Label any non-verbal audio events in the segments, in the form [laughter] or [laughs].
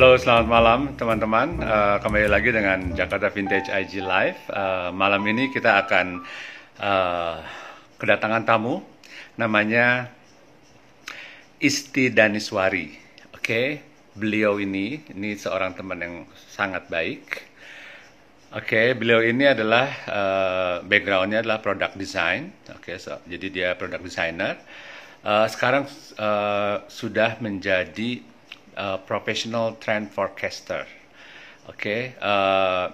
Halo, selamat malam teman-teman. Uh, kembali lagi dengan Jakarta Vintage IG Live. Uh, malam ini kita akan uh, kedatangan tamu, namanya Isti Daniswari. Oke, okay? beliau ini, ini seorang teman yang sangat baik. Oke, okay, beliau ini adalah uh, backgroundnya adalah product design. Oke, okay, so, jadi dia product designer. Uh, sekarang uh, sudah menjadi uh, professional trend forecaster. Oke, okay? uh,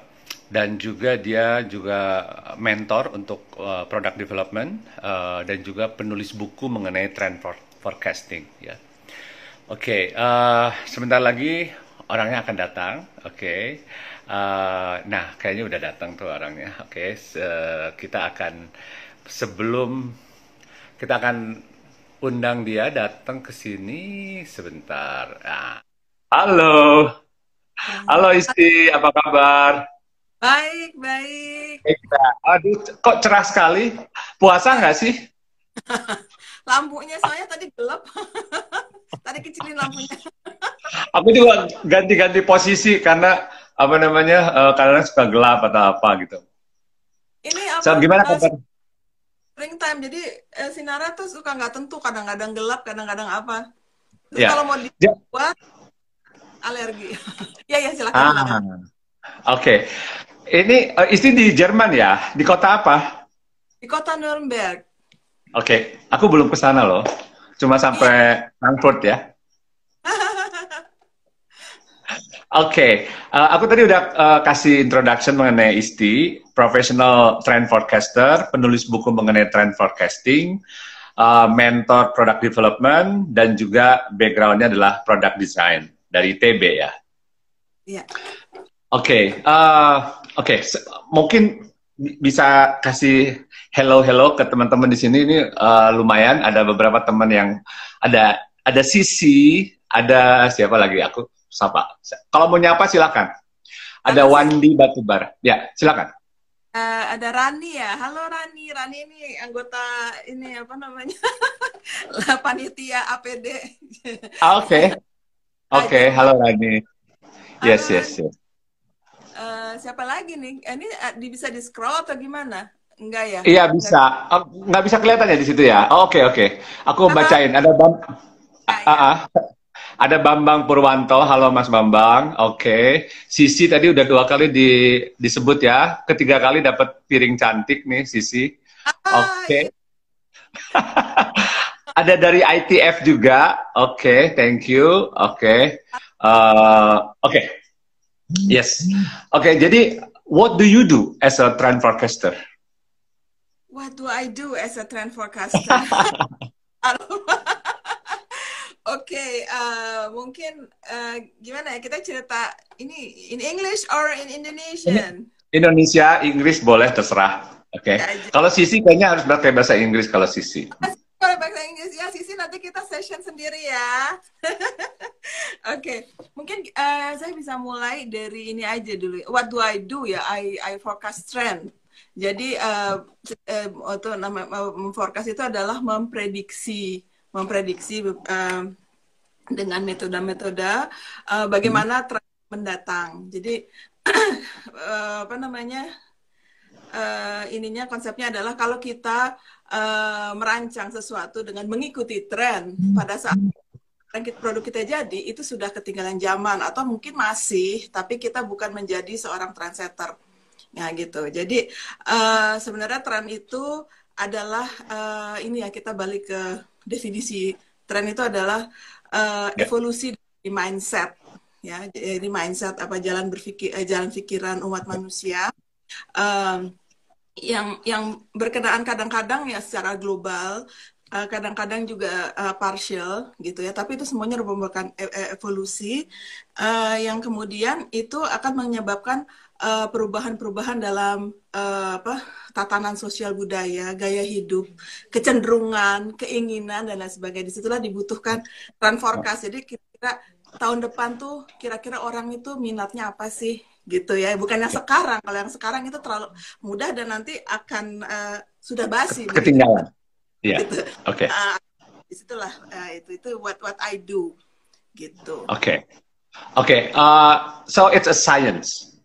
dan juga dia juga mentor untuk uh, product development uh, dan juga penulis buku mengenai trend for forecasting. Ya, oke. Okay, uh, sebentar lagi orangnya akan datang. Oke. Okay. Uh, nah, kayaknya udah datang tuh orangnya. Oke, okay. kita akan sebelum kita akan undang dia datang ke sini sebentar. Nah. Halo. Halo Isti, apa kabar? Baik, baik. Aduh, kok cerah sekali. Puasa nggak sih? [laughs] Lampunya soalnya tadi gelap. [laughs] tadi kecilin lampunya. Aku juga ganti-ganti posisi karena apa namanya? Uh, karena suka gelap atau apa gitu. Ini apa? So, gimana kabar? Time jadi eh, sinarnya tuh suka nggak tentu kadang-kadang gelap kadang-kadang apa. Terus yeah. kalau mau dibuat alergi. [laughs] Ya ya silakan ah, oke. Okay. ini uh, istri di Jerman ya? Di kota apa? Di kota Nuremberg. Oke. Okay. aku belum ke sana loh. Cuma sampai yeah. Frankfurt ya Oke, okay. uh, aku tadi udah uh, kasih introduction mengenai Isti, professional trend forecaster, penulis buku mengenai trend forecasting, uh, mentor product development, dan juga backgroundnya adalah product design dari TB ya. Iya. Oke, okay. uh, oke, okay. mungkin bisa kasih hello hello ke teman-teman di sini ini uh, lumayan ada beberapa teman yang ada ada Sisi, ada siapa lagi aku sapa. Kalau mau nyapa silakan. Ada Wandi Batubar. Ya, silakan. Uh, ada Rani ya. Halo Rani. Rani ini anggota ini apa namanya? [laughs] panitia APD. Ah, oke. Oke, okay. halo Rani. Yes, halo. yes, yes. Uh, siapa lagi nih? Ini uh, bisa di scroll atau gimana? Enggak ya? Iya bisa. Oh, nggak bisa kelihatan ya di situ ya? Oke oh, oke. Okay, okay. Aku bacain. Ada bam. Ah, ya. Ada Bambang Purwanto, halo Mas Bambang. Oke, okay. Sisi tadi udah dua kali di, disebut ya, ketiga kali dapat piring cantik nih Sisi. Oke. Okay. [laughs] Ada dari ITF juga. Oke, okay, thank you. Oke, okay. uh, oke, okay. yes. Oke, okay, jadi what do you do as a trend forecaster? What do I do as a trend forecaster? [laughs] Oke, okay, uh, mungkin uh, gimana ya kita cerita ini in English or in Indonesian? Indonesia, Inggris boleh terserah. Oke. Okay. Ya, kalau Sisi kayaknya harus pakai bahasa Inggris kalau Sisi. [laughs] Kalau bahasa Inggris ya Sisi nanti kita session sendiri ya. [laughs] Oke, okay. mungkin uh, saya bisa mulai dari ini aja dulu. What do I do ya? I I forecast trend. Jadi uh, uh, itu nama forecast itu adalah memprediksi memprediksi uh, dengan metode-metode uh, bagaimana hmm. tren mendatang. Jadi uh, [clears throat] apa namanya uh, ininya konsepnya adalah kalau kita uh, merancang sesuatu dengan mengikuti tren pada saat produk kita jadi itu sudah ketinggalan zaman atau mungkin masih tapi kita bukan menjadi seorang trendsetter ya gitu jadi uh, sebenarnya tren itu adalah uh, ini ya kita balik ke definisi tren itu adalah uh, evolusi di mindset ya. Di mindset apa jalan berpikir eh, jalan pikiran umat manusia um, yang yang berkenaan kadang-kadang ya secara global kadang-kadang uh, juga uh, partial gitu ya. Tapi itu semuanya merupakan e evolusi uh, yang kemudian itu akan menyebabkan Eh, perubahan-perubahan uh, dalam uh, apa tatanan sosial budaya, gaya hidup, kecenderungan, keinginan dan lain sebagainya. Di situlah dibutuhkan trend forecast. Jadi kira-kira tahun depan tuh kira-kira orang itu minatnya apa sih gitu ya. Bukan yang sekarang. Kalau yang sekarang itu terlalu mudah dan nanti akan uh, sudah basi. Ketinggalan. Iya. Gitu. Oke. Okay. Uh, di situlah uh, itu itu what what I do gitu. Oke. Okay. Okay, uh, so it's a science.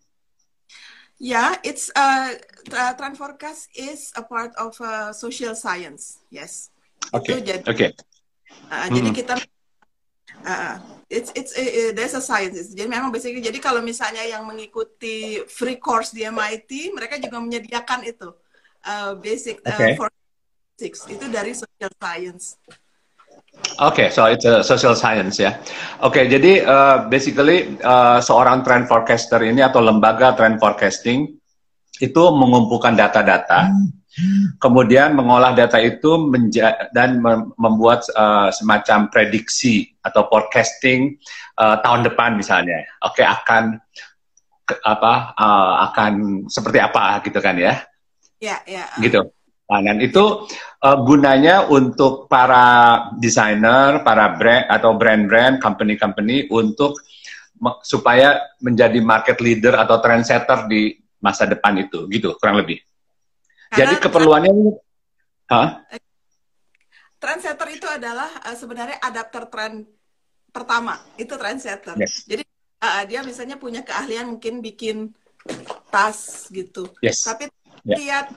Yeah, it's uh, trend forecast is a part of uh, social science. Yes. Okay. Itu jadi, Okay. uh, jadi Hmm. kita uh, it's it's uh, uh, there's a science. Jadi memang basically jadi kalau misalnya yang mengikuti free course di MIT, mereka juga menyediakan itu uh, basic uh, Okay. for six itu dari social science. Oke, so it's a social science ya. Oke, jadi uh, basically uh, seorang trend forecaster ini atau lembaga trend forecasting itu mengumpulkan data-data, kemudian mengolah data itu menja- dan mem- membuat uh, semacam prediksi atau forecasting uh, tahun depan misalnya. Oke, akan ke- apa uh, akan seperti apa gitu kan ya? Ya, ya. uh, gitu. Nah, dan itu uh, gunanya untuk para desainer, para brand atau brand-brand, company-company untuk supaya menjadi market leader atau trendsetter di masa depan itu, gitu kurang lebih. Jadi Karena keperluannya, Hah? trendsetter itu adalah uh, sebenarnya adapter tren pertama itu trendsetter. Yes. Jadi uh, dia misalnya punya keahlian mungkin bikin tas gitu. Yes. Tapi Ya. lihat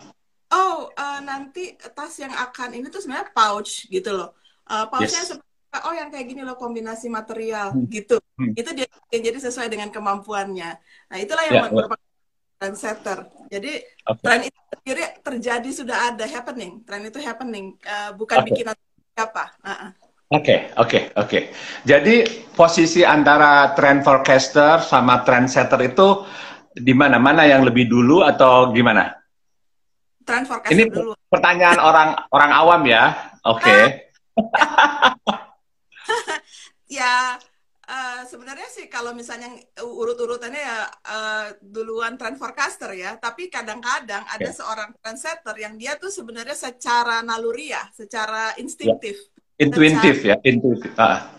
oh uh, nanti tas yang akan ini tuh sebenarnya pouch gitu loh. Uh, pouchnya Yes. seperti oh yang kayak gini loh kombinasi material Hmm. gitu. Hmm. Itu dia yang jadi sesuai dengan kemampuannya. Nah, itulah yang Ya, ya. merupakan trendsetter. Jadi Oke. tren itu sendiri terjadi sudah ada happening. Tren itu happening uh, bukan Oke. bikinan siapa. Uh-uh. Oke, oke, oke. Jadi posisi antara trend forecaster sama trendsetter itu di mana? Mana yang lebih dulu atau gimana? Trend forecaster Ini dulu. pertanyaan orang orang awam ya. Oke. [laughs] Ya, eh, sebenarnya sih kalau misalnya urut-urutannya ya eh, duluan trend forecaster ya, tapi kadang-kadang ada Ya. seorang trendsetter yang dia tuh sebenarnya secara naluriah, secara instinktif, Intuitif ya, intuitif. Ah,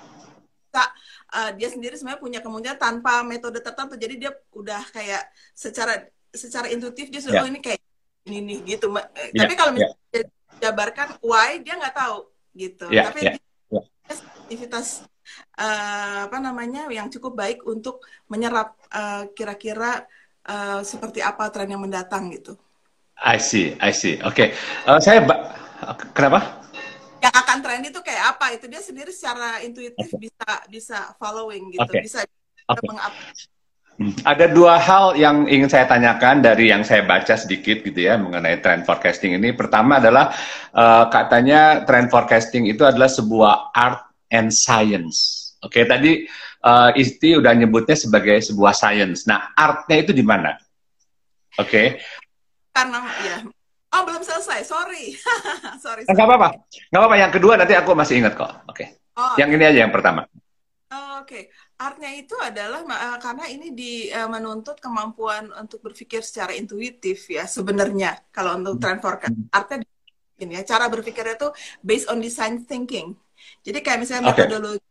eh, dia sendiri sebenarnya punya kemungkinan tanpa metode tertentu. Jadi dia udah kayak secara secara intuitif dia sudah Ya. oh ini kayak ini nih gitu. Ma- eh, Ya, Tapi kalau ya. misalnya dia jabarkan why dia nggak tahu gitu. Ya, Tapi dia ya. aktivitas eh, apa namanya yang cukup baik untuk menyerap eh, kira-kira eh, seperti apa tren yang mendatang gitu. I see, I see. Oke, Eh, saya ba- kenapa? Yang akan tren itu kayak apa itu dia sendiri secara intuitif bisa bisa following gitu, Oke. bisa Oke. mengap Hmm. Ada dua hal yang ingin saya tanyakan dari yang saya baca sedikit gitu ya mengenai trend forecasting ini. Pertama adalah eh, katanya trend forecasting itu adalah sebuah art and science. Oke, tadi eh, Isti udah nyebutnya sebagai sebuah science. Nah, artnya itu di mana? Oke, karena ya oh belum selesai sorry [laughs] sorry, Nggak sorry. apa-apa, nggak apa-apa. Yang kedua nanti aku masih ingat kok. Oke, oh yang ini aja yang pertama. Oh, Oke, artnya itu adalah eh, karena ini di eh, menuntut kemampuan untuk berpikir secara intuitif ya sebenarnya kalau untuk trend forecast artnya di- ini ya cara berpikirnya itu based on design thinking. Jadi kayak misalnya Oke. metodologi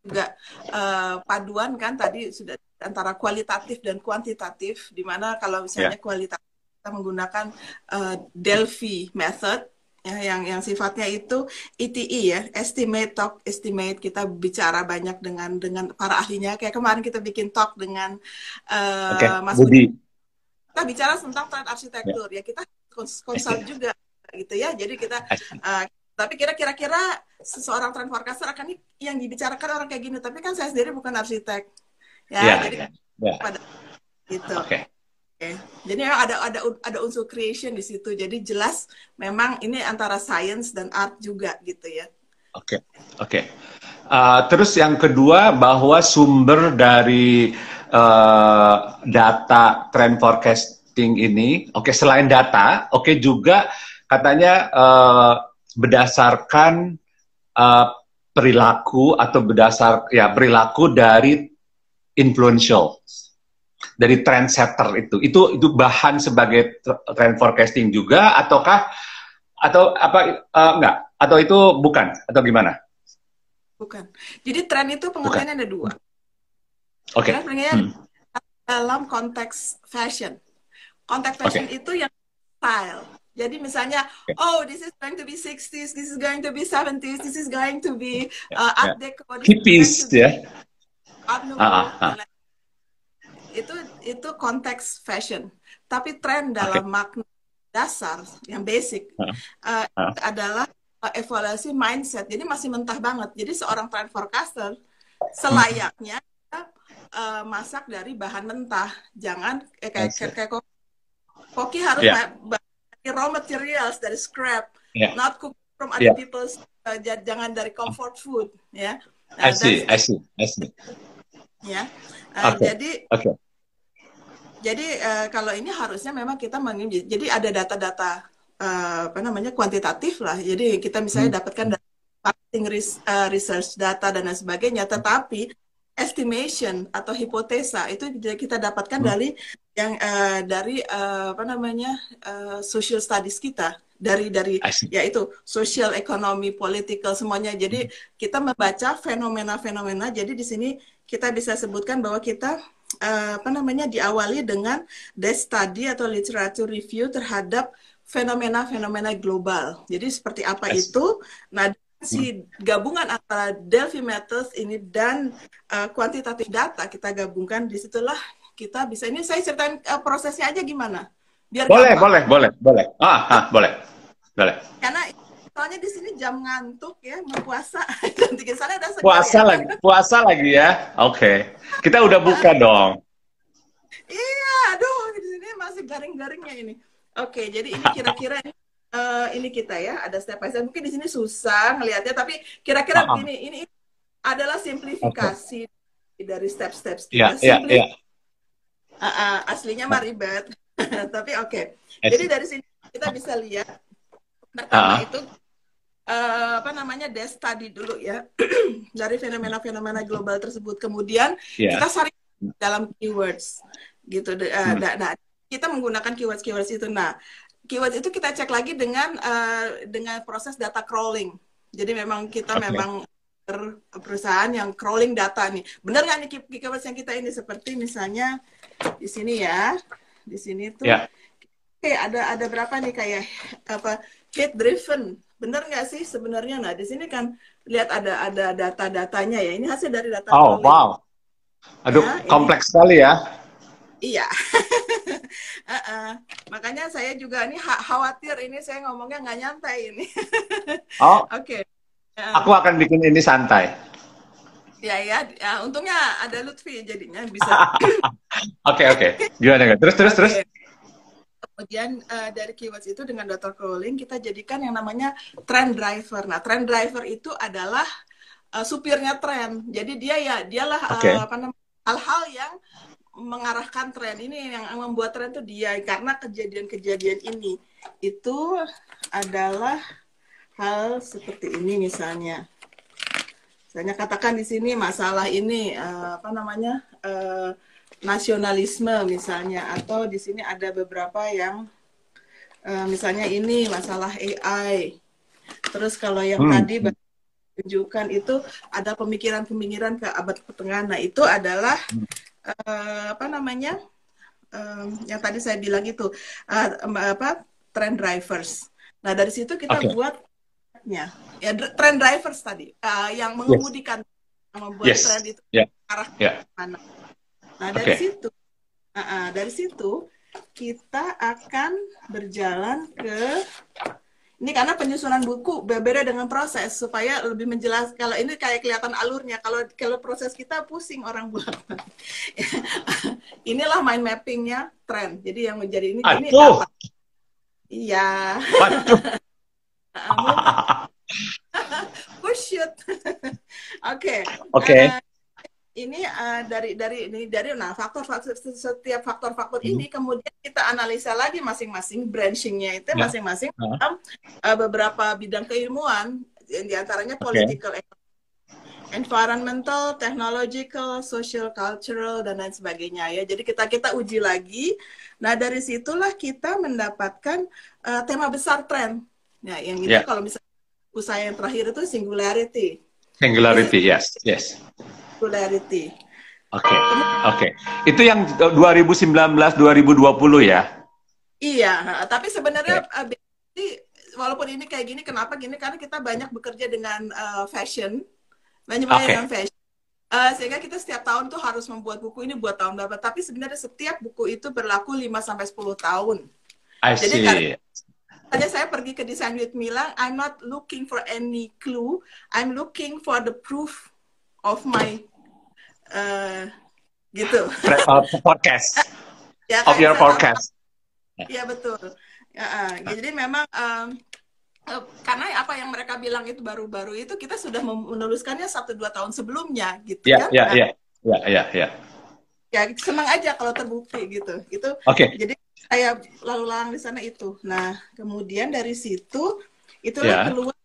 juga eh, paduan kan tadi sudah antara kualitatif dan kuantitatif di mana kalau misalnya kualitatif kita menggunakan eh, Delphi method ya yang yang sifatnya itu ETE ya estimate talk estimate kita bicara banyak dengan dengan para ahlinya. Kayak kemarin kita bikin talk dengan eh, Oke, Mas Budi. kita bicara tentang trend arsitektur. Ya. Kita kons- konsult juga gitu ya. Jadi kita eh, tapi kira-kira kira seseorang trend forecaster akan yang dibicarakan orang kayak gini. Tapi kan saya sendiri bukan arsitek. Ya Ya, jadi ya, ya. pada gitu. Oke. Oke. Jadi memang ada ada ada unsur creation di situ. Jadi jelas memang ini antara science dan art juga gitu ya. Oke, oke. Uh, terus yang kedua bahwa sumber dari uh, data trend forecasting ini, oke selain data, oke juga katanya uh, berdasarkan uh, perilaku atau berdasar ya perilaku dari influential dari trendsetter itu itu itu bahan sebagai tr- trend forecasting juga ataukah atau apa uh, enggak atau itu bukan atau gimana? Bukan. Jadi tren itu pengertiannya ada dua. Oke. Tren pengertiannya Hmm. dalam konteks fashion. Konteks fashion itu yang style. Jadi misalnya, Oke. oh this is going to be 60s, this is going to be 70s, this is going to be uh, Ya, art deco, this is going Hippies ya. art nouveau, uh, uh, uh. Itu itu konteks fashion. Tapi tren dalam okay. makna dasar yang basic uh, uh, uh. adalah uh, evaluasi mindset. Jadi masih mentah banget. Jadi seorang trend forecaster selayaknya uh, masak dari bahan mentah. Jangan eh, kayak kayak, kayak koki harus yeah. raw materials dari scrap, yeah. not cook from other yeah. people's uh, jangan dari comfort food ya. Nah, I see, I see, I see. Ya, uh, okay. jadi okay. jadi uh, kalau ini harusnya memang kita menginjil. Jadi ada data-data uh, apa namanya kuantitatif lah. Jadi kita misalnya hmm. dapatkan marketing research data dan lain sebagainya. Tetapi estimation atau hipotesa itu kita dapatkan hmm. dari yang uh, dari uh, apa namanya uh, social studies kita dari dari ya itu social ekonomi political semuanya jadi hmm. kita membaca fenomena-fenomena jadi di sini kita bisa sebutkan bahwa kita uh, apa namanya diawali dengan desk study atau literature review terhadap fenomena-fenomena global. Jadi seperti apa itu? Nah si gabungan antara Delphi Methods ini dan uh, kuantitatif data kita gabungkan di situlah kita bisa ini saya ceritain uh, prosesnya aja gimana? Biar boleh gampang. boleh boleh boleh. Ah, ah boleh. Boleh. Karena soalnya di sini jam ngantuk ya mau puasa [laughs] dan di sana ada puasa ya. lagi puasa lagi ya oke okay. kita udah buka dong iya aduh di sini masih garing-garingnya ini oke okay, jadi ini kira-kira uh, ini kita ya ada step by step. Mungkin di sini susah ngelihatnya, tapi kira-kira begini, ini adalah simplifikasi okay. dari step-step kita. Yeah, yeah, yeah. Uh, uh, aslinya mah ribet, [laughs] tapi oke. Okay. Jadi dari sini kita bisa lihat pertama uh -huh. itu uh, apa namanya desk study dulu ya [clears throat] dari fenomena-fenomena global tersebut. Kemudian yeah. kita saring dalam keywords gitu. Uh, hmm. nah, kita menggunakan keywords-keywords itu. Nah, keywords itu kita cek lagi dengan uh, dengan proses data crawling. Jadi memang kita okay. memang perusahaan yang crawling data nih. Benar nggak nih keywords yang kita ini seperti misalnya di sini ya, di sini tuh, yeah. oke okay, ada ada berapa nih kayak apa hit driven. Benar nggak sih sebenarnya? Nah di sini kan lihat ada ada data-datanya ya. Ini hasil dari data. Oh wow. Aduh ya, kompleks ini. sekali ya. Iya. [laughs] uh -uh. Makanya saya juga ini khawatir ini saya ngomongnya nggak nyantai ini. [laughs] oh. Oke. Okay. Uh. Aku akan bikin ini santai. Ya ya, ya untungnya ada Lutfi jadinya bisa. [laughs] Oke oke. Okay, okay. Gimana Terus terus okay. terus. Kemudian uh, dari keywords itu dengan data crawling kita jadikan yang namanya trend driver. Nah, trend driver itu adalah uh, supirnya tren. Jadi dia ya dialah okay. uh, apa namanya hal-hal yang mengarahkan tren ini yang membuat tren itu dia karena kejadian-kejadian ini itu adalah hal seperti ini misalnya misalnya katakan di sini masalah ini uh, apa namanya uh, nasionalisme misalnya atau di sini ada beberapa yang uh, misalnya ini masalah AI terus kalau yang hmm. tadi tunjukkan itu ada pemikiran-pemikiran ke abad pertengahan nah itu adalah uh, apa namanya um, yang tadi saya bilang itu uh, apa trend drivers. Nah dari situ kita okay. buatnya ya trend drivers tadi uh, yang mengemudikan yes. yang membuat yes. trend itu yeah. arah yeah. mana. Nah dari okay. situ uh, uh, dari situ kita akan berjalan ke ini karena penyusunan buku berbeda dengan proses supaya lebih menjelaskan kalau ini kayak kelihatan alurnya. Kalau kalau proses kita pusing orang buat. [laughs] Inilah mind mappingnya tren jadi yang menjadi ini ini apa? Iya. [laughs] Push it [laughs] oke. Oke. Eh, ini uh, dari dari ini dari nah faktor, faktor setiap faktor-faktor hmm. ini kemudian kita analisa lagi masing-masing branchingnya itu ya. masing-masing ya. dalam uh, beberapa bidang keilmuan yang di antaranya okay. political environmental, technological, social, cultural dan lain sebagainya ya. Jadi kita kita uji lagi. Nah dari situlah kita mendapatkan uh, tema besar tren. Nah yang itu yeah. kalau misalnya usaha yang terakhir itu singularity. Singularity, yes, yes popularity. Oke, okay. oke. Okay. Itu yang 2019 2020 ya? Iya, tapi sebenarnya okay. walaupun ini kayak gini, kenapa gini? Karena kita banyak bekerja dengan uh, fashion, banyak okay. dengan fashion. Uh, sehingga kita setiap tahun tuh harus membuat buku ini buat tahun berapa. Tapi sebenarnya setiap buku itu berlaku 5 sampai 10 tahun. I see. Jadi tadi saya pergi ke Design with Mila, I'm not looking for any clue. I'm looking for the proof of my uh, gitu. Uh, podcast. ya, of your podcast. Iya betul. Ya, uh, jadi memang um, uh, karena apa yang mereka bilang itu baru-baru itu kita sudah menuliskannya satu dua tahun sebelumnya gitu yeah, kan? Iya iya iya iya iya. Ya senang aja kalau terbukti gitu. Itu. Oke. Okay. Jadi saya lalu lalang di sana itu. Nah kemudian dari situ itulah yeah. keluar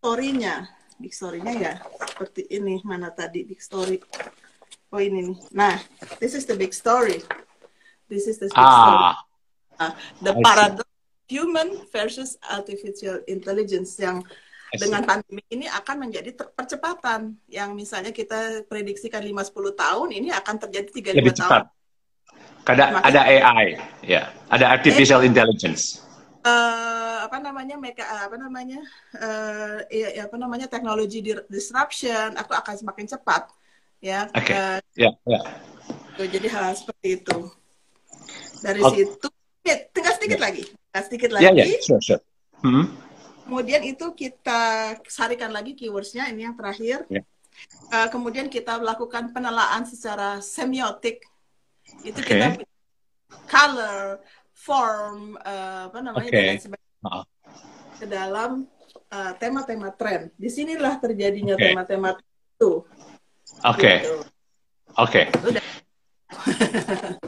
story-nya. Big story-nya ya seperti ini mana tadi big story. Oh ini nih. Nah, this is the big story. This is the big ah. story. Uh, the paradox human versus artificial intelligence yang dengan pandemi ini akan menjadi percepatan yang misalnya kita prediksikan 5-10 tahun ini akan terjadi 3-5 tahun. Ada, ada AI, ya, ada artificial AI, intelligence. Uh, apa namanya mereka apa namanya uh, ya, apa namanya teknologi disruption aku akan semakin cepat ya okay. uh, ya yeah, yeah. jadi hal seperti itu dari situ ya, tinggal sedikit yeah. lagi Nah, sedikit ya, ya, lagi. Yeah, yeah. Sure, sure. Hmm. Kemudian itu kita sarikan lagi keywordsnya ini yang terakhir. Yeah. Uh, kemudian kita melakukan penelaan secara semiotik. Itu okay. kita color, form, uh, apa namanya okay. dan sebagainya uh. ke dalam uh, tema-tema tren. Di sinilah terjadinya tema-tema okay. itu. Oke. Gitu. Oke.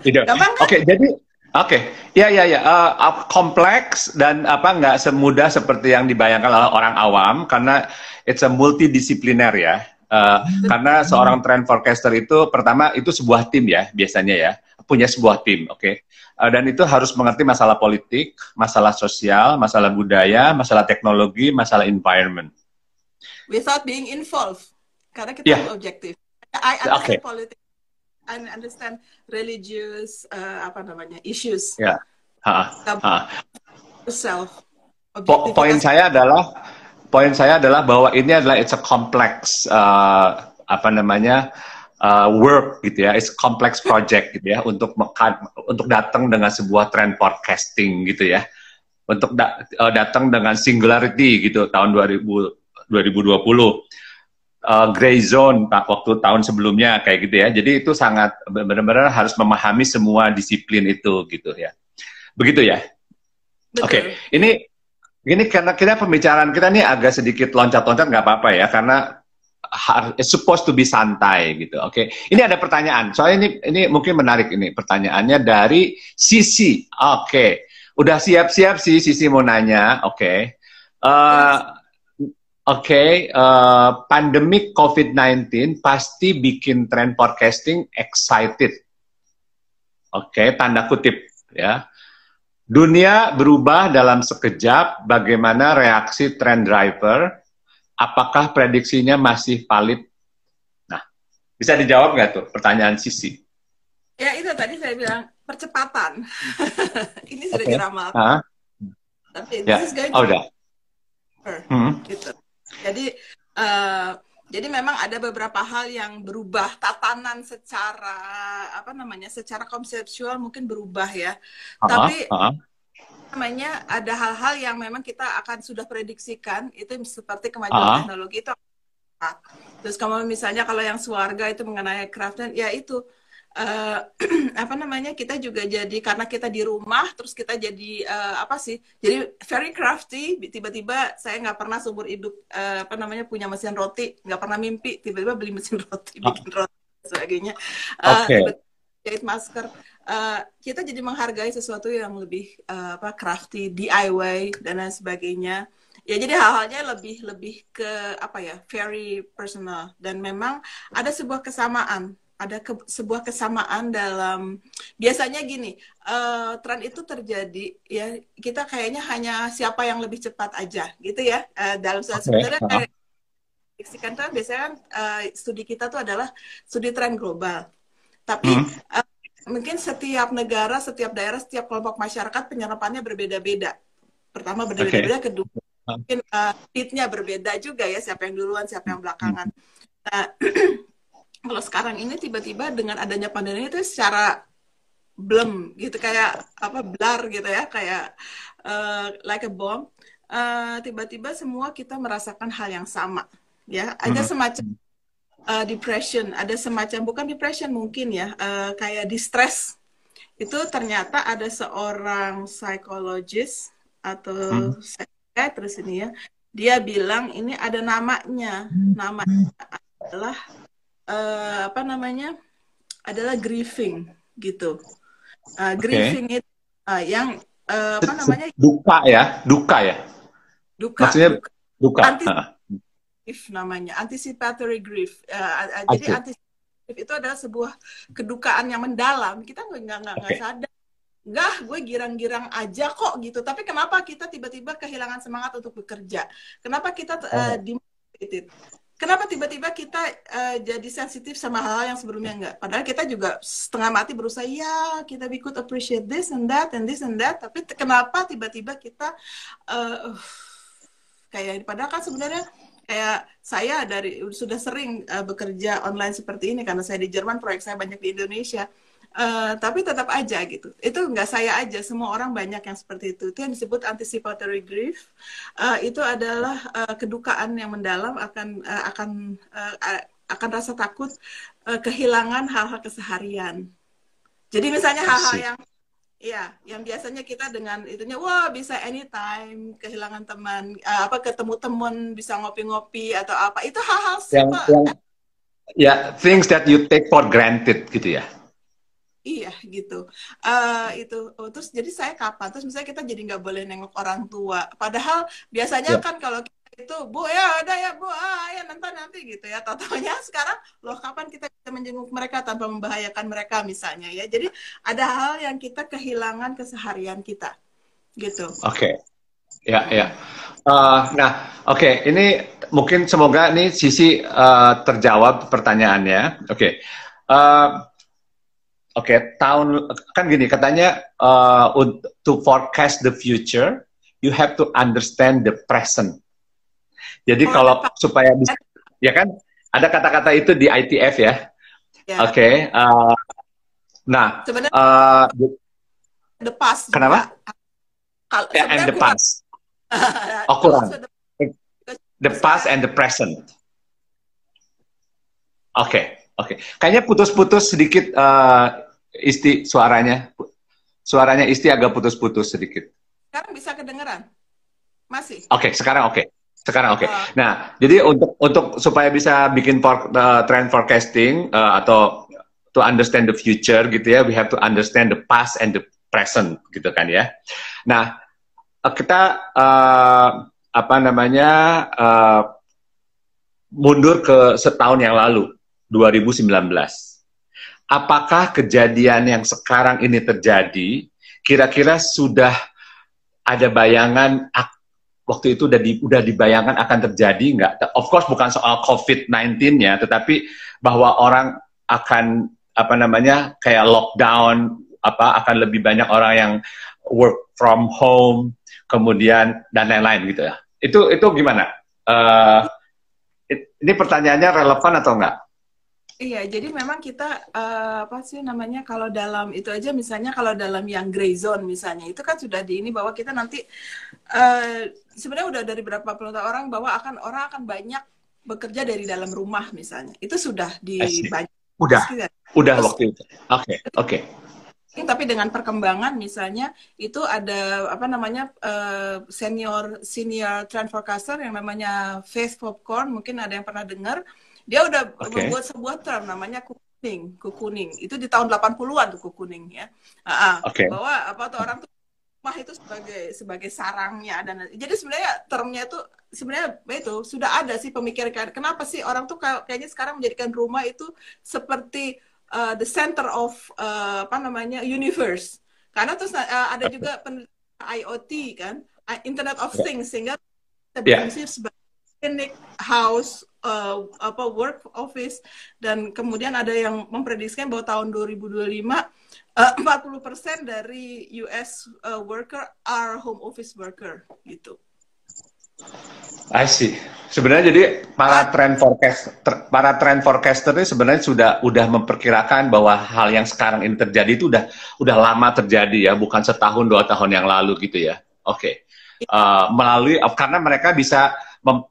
Tidak. Oke, okay, jadi Oke, okay. ya ya ya, uh, kompleks dan apa nggak semudah seperti yang dibayangkan oleh orang awam karena it's a multidisipliner ya. Uh, karena seorang trend forecaster itu pertama itu sebuah tim ya biasanya ya punya sebuah tim, oke. Okay? Uh, dan itu harus mengerti masalah politik, masalah sosial, masalah budaya, masalah teknologi, masalah environment. Without being involved, karena kita yeah. objektif. I understand okay. politics I understand religious uh, apa namanya issues. Ya. Ha, ha. Self. Po poin saya adalah poin saya adalah bahwa ini adalah it's a complex uh, apa namanya uh, work gitu ya, it's a complex project gitu ya untuk untuk datang dengan sebuah trend forecasting gitu ya, untuk da uh, datang dengan singularity gitu tahun 2000 2020 uh, gray zone tak waktu tahun sebelumnya kayak gitu ya. Jadi itu sangat benar-benar harus memahami semua disiplin itu gitu ya. Begitu ya. Oke, okay. ini ini karena kita pembicaraan kita ini agak sedikit loncat-loncat nggak apa-apa ya karena it's supposed to be santai gitu. Oke, okay. ini ada pertanyaan. Soalnya ini ini mungkin menarik ini pertanyaannya dari Sisi. Oke, okay. udah siap-siap sih Sisi mau nanya. Oke. Okay. Uh, Oke, okay, uh, eh, pandemic COVID-19 pasti bikin trend forecasting excited. Oke, okay, tanda kutip ya. Dunia berubah dalam sekejap. Bagaimana reaksi trend driver? Apakah prediksinya masih valid? Nah, bisa dijawab nggak tuh pertanyaan Sisi? Ya itu tadi saya bilang percepatan. [laughs] Ini sudah okay. diramal. Uh Tapi ya. this is going oh, to... udah. Hmm. Gitu. Jadi uh, jadi memang ada beberapa hal yang berubah tatanan secara apa namanya secara konseptual mungkin berubah ya. Uh -huh, Tapi uh -huh. namanya ada hal-hal yang memang kita akan sudah prediksikan itu seperti kemajuan uh -huh. teknologi itu. Terus kalau misalnya kalau yang suarga itu mengenai craftsman ya itu uh, [clears throat] apa namanya kita juga jadi karena kita di rumah terus kita jadi uh, apa sih jadi very crafty tiba-tiba saya nggak pernah seumur hidup uh, apa namanya punya mesin roti nggak pernah mimpi tiba-tiba beli mesin [laughs] roti ah. bikin roti dan sebagainya. Uh, okay. jahit masker. Uh, kita jadi menghargai sesuatu yang lebih uh, apa crafty DIY dan lain sebagainya. Ya jadi hal-halnya lebih lebih ke apa ya very personal. Dan memang ada sebuah kesamaan ada ke, sebuah kesamaan dalam biasanya gini uh, tren itu terjadi ya kita kayaknya hanya siapa yang lebih cepat aja gitu ya uh, dalam okay. sebenarnya uh -huh. kan biasanya kan uh, studi kita tuh adalah studi tren global tapi hmm. uh, mungkin setiap negara setiap daerah setiap kelompok masyarakat penyerapannya berbeda-beda pertama berbeda-beda okay. kedua mungkin uh, berbeda juga ya siapa yang duluan siapa yang belakangan nah [clears throat] kalau sekarang ini tiba-tiba dengan adanya pandemi itu secara blem gitu kayak apa blar gitu ya kayak uh, like a bomb uh, tiba-tiba semua kita merasakan hal yang sama ya ada hmm. semacam uh, depression ada semacam bukan depression mungkin ya uh, kayak distress itu ternyata ada seorang psikologis atau hmm. terus ini ya dia bilang ini ada namanya namanya adalah uh, apa namanya adalah grieving gitu uh, grieving okay. itu uh, yang uh, apa namanya duka ya duka ya duka maksudnya duka, duka. Anticipatory namanya anticipatory grief uh, uh, jadi anticipatory itu adalah sebuah kedukaan yang mendalam kita nggak nggak nggak okay. sadar Enggak, gue girang-girang aja kok gitu. Tapi kenapa kita tiba-tiba kehilangan semangat untuk bekerja? Kenapa kita uh, demotivated? Kenapa tiba-tiba kita uh, jadi sensitif sama hal-hal yang sebelumnya enggak? Padahal kita juga setengah mati berusaha, ya kita we could appreciate this and that and this and that. Tapi kenapa tiba-tiba kita uh, kayak padahal kan sebenarnya kayak saya dari sudah sering uh, bekerja online seperti ini karena saya di Jerman, proyek saya banyak di Indonesia Uh, tapi tetap aja gitu. Itu nggak saya aja, semua orang banyak yang seperti itu. Itu yang disebut anticipatory grief. Uh, itu adalah uh, kedukaan yang mendalam akan uh, akan uh, akan rasa takut uh, kehilangan hal-hal keseharian. Jadi misalnya hal-hal yang ya yang biasanya kita dengan itunya wah bisa anytime kehilangan teman uh, apa ketemu teman bisa ngopi-ngopi atau apa itu hal-hal yang, yang ya things that you take for granted gitu ya Iya gitu. Uh, itu oh, terus jadi saya kapan? Terus misalnya kita jadi nggak boleh nengok orang tua. Padahal biasanya yeah. kan kalau kita itu bu ya ada ya bu ah ya nanti nanti gitu ya. Totalnya [laughs] sekarang loh kapan kita bisa menjenguk mereka tanpa membahayakan mereka misalnya ya. Jadi ada hal yang kita kehilangan keseharian kita gitu. Oke. Okay. Ya ya. Uh, nah oke okay. ini mungkin semoga nih sisi uh, terjawab pertanyaannya. Oke. Okay. Uh, Oke, okay, tahun kan gini katanya uh, to forecast the future, you have to understand the present. Jadi oh, kalau apa? supaya bisa, ya kan ada kata-kata itu di ITF ya. Yeah. Oke, okay, uh, nah, sebenarnya uh, the past. Kenapa? Kalau yeah, and the past. oh [laughs] kurang. The past and the present. Oke, okay, oke. Okay. Kayaknya putus-putus sedikit. Uh, Isti suaranya suaranya Isti agak putus-putus sedikit. Sekarang bisa kedengeran? Masih? Oke, okay, sekarang oke. Okay. Sekarang oke. Okay. Uh, nah, jadi untuk untuk supaya bisa bikin for, uh, trend forecasting uh, atau to understand the future gitu ya, we have to understand the past and the present gitu kan ya. Nah, uh, kita uh, apa namanya uh, mundur ke setahun yang lalu, 2019 apakah kejadian yang sekarang ini terjadi kira-kira sudah ada bayangan waktu itu udah di, udah dibayangkan akan terjadi nggak? Of course bukan soal COVID-19-nya, tetapi bahwa orang akan apa namanya kayak lockdown, apa akan lebih banyak orang yang work from home, kemudian dan lain-lain gitu ya. Itu itu gimana? Uh, ini pertanyaannya relevan atau enggak? Iya, jadi memang kita uh, apa sih namanya kalau dalam itu aja misalnya kalau dalam yang gray zone misalnya itu kan sudah di ini bahwa kita nanti uh, sebenarnya udah dari berapa puluh tahun orang bahwa akan orang akan banyak bekerja dari dalam rumah misalnya. Itu sudah di banyak. Udah. Udah Terus, waktu itu. Oke okay, oke. Okay. tapi dengan perkembangan misalnya itu ada apa namanya uh, senior senior trend forecaster yang namanya Faith Popcorn mungkin ada yang pernah dengar dia udah okay. membuat sebuah term namanya kuning, kuning. Itu di tahun 80-an tuh kuning ya. Uh, okay. Bahwa apa tuh orang tuh rumah itu sebagai sebagai sarangnya dan jadi sebenarnya termnya itu sebenarnya itu sudah ada sih pemikiran kenapa sih orang tuh kayaknya sekarang menjadikan rumah itu seperti uh, the center of uh, apa namanya universe karena terus uh, ada juga IoT kan Internet of ya. Things sehingga yeah. sebagai klinik, house, uh, apa work office dan kemudian ada yang memprediksikan bahwa tahun 2025 uh, 40% dari US uh, worker are home office worker gitu. I see. Sebenarnya jadi para trend forecast para trend forecaster ini sebenarnya sudah udah memperkirakan bahwa hal yang sekarang ini terjadi itu udah udah lama terjadi ya, bukan setahun dua tahun yang lalu gitu ya. Oke. Okay. Uh, melalui karena mereka bisa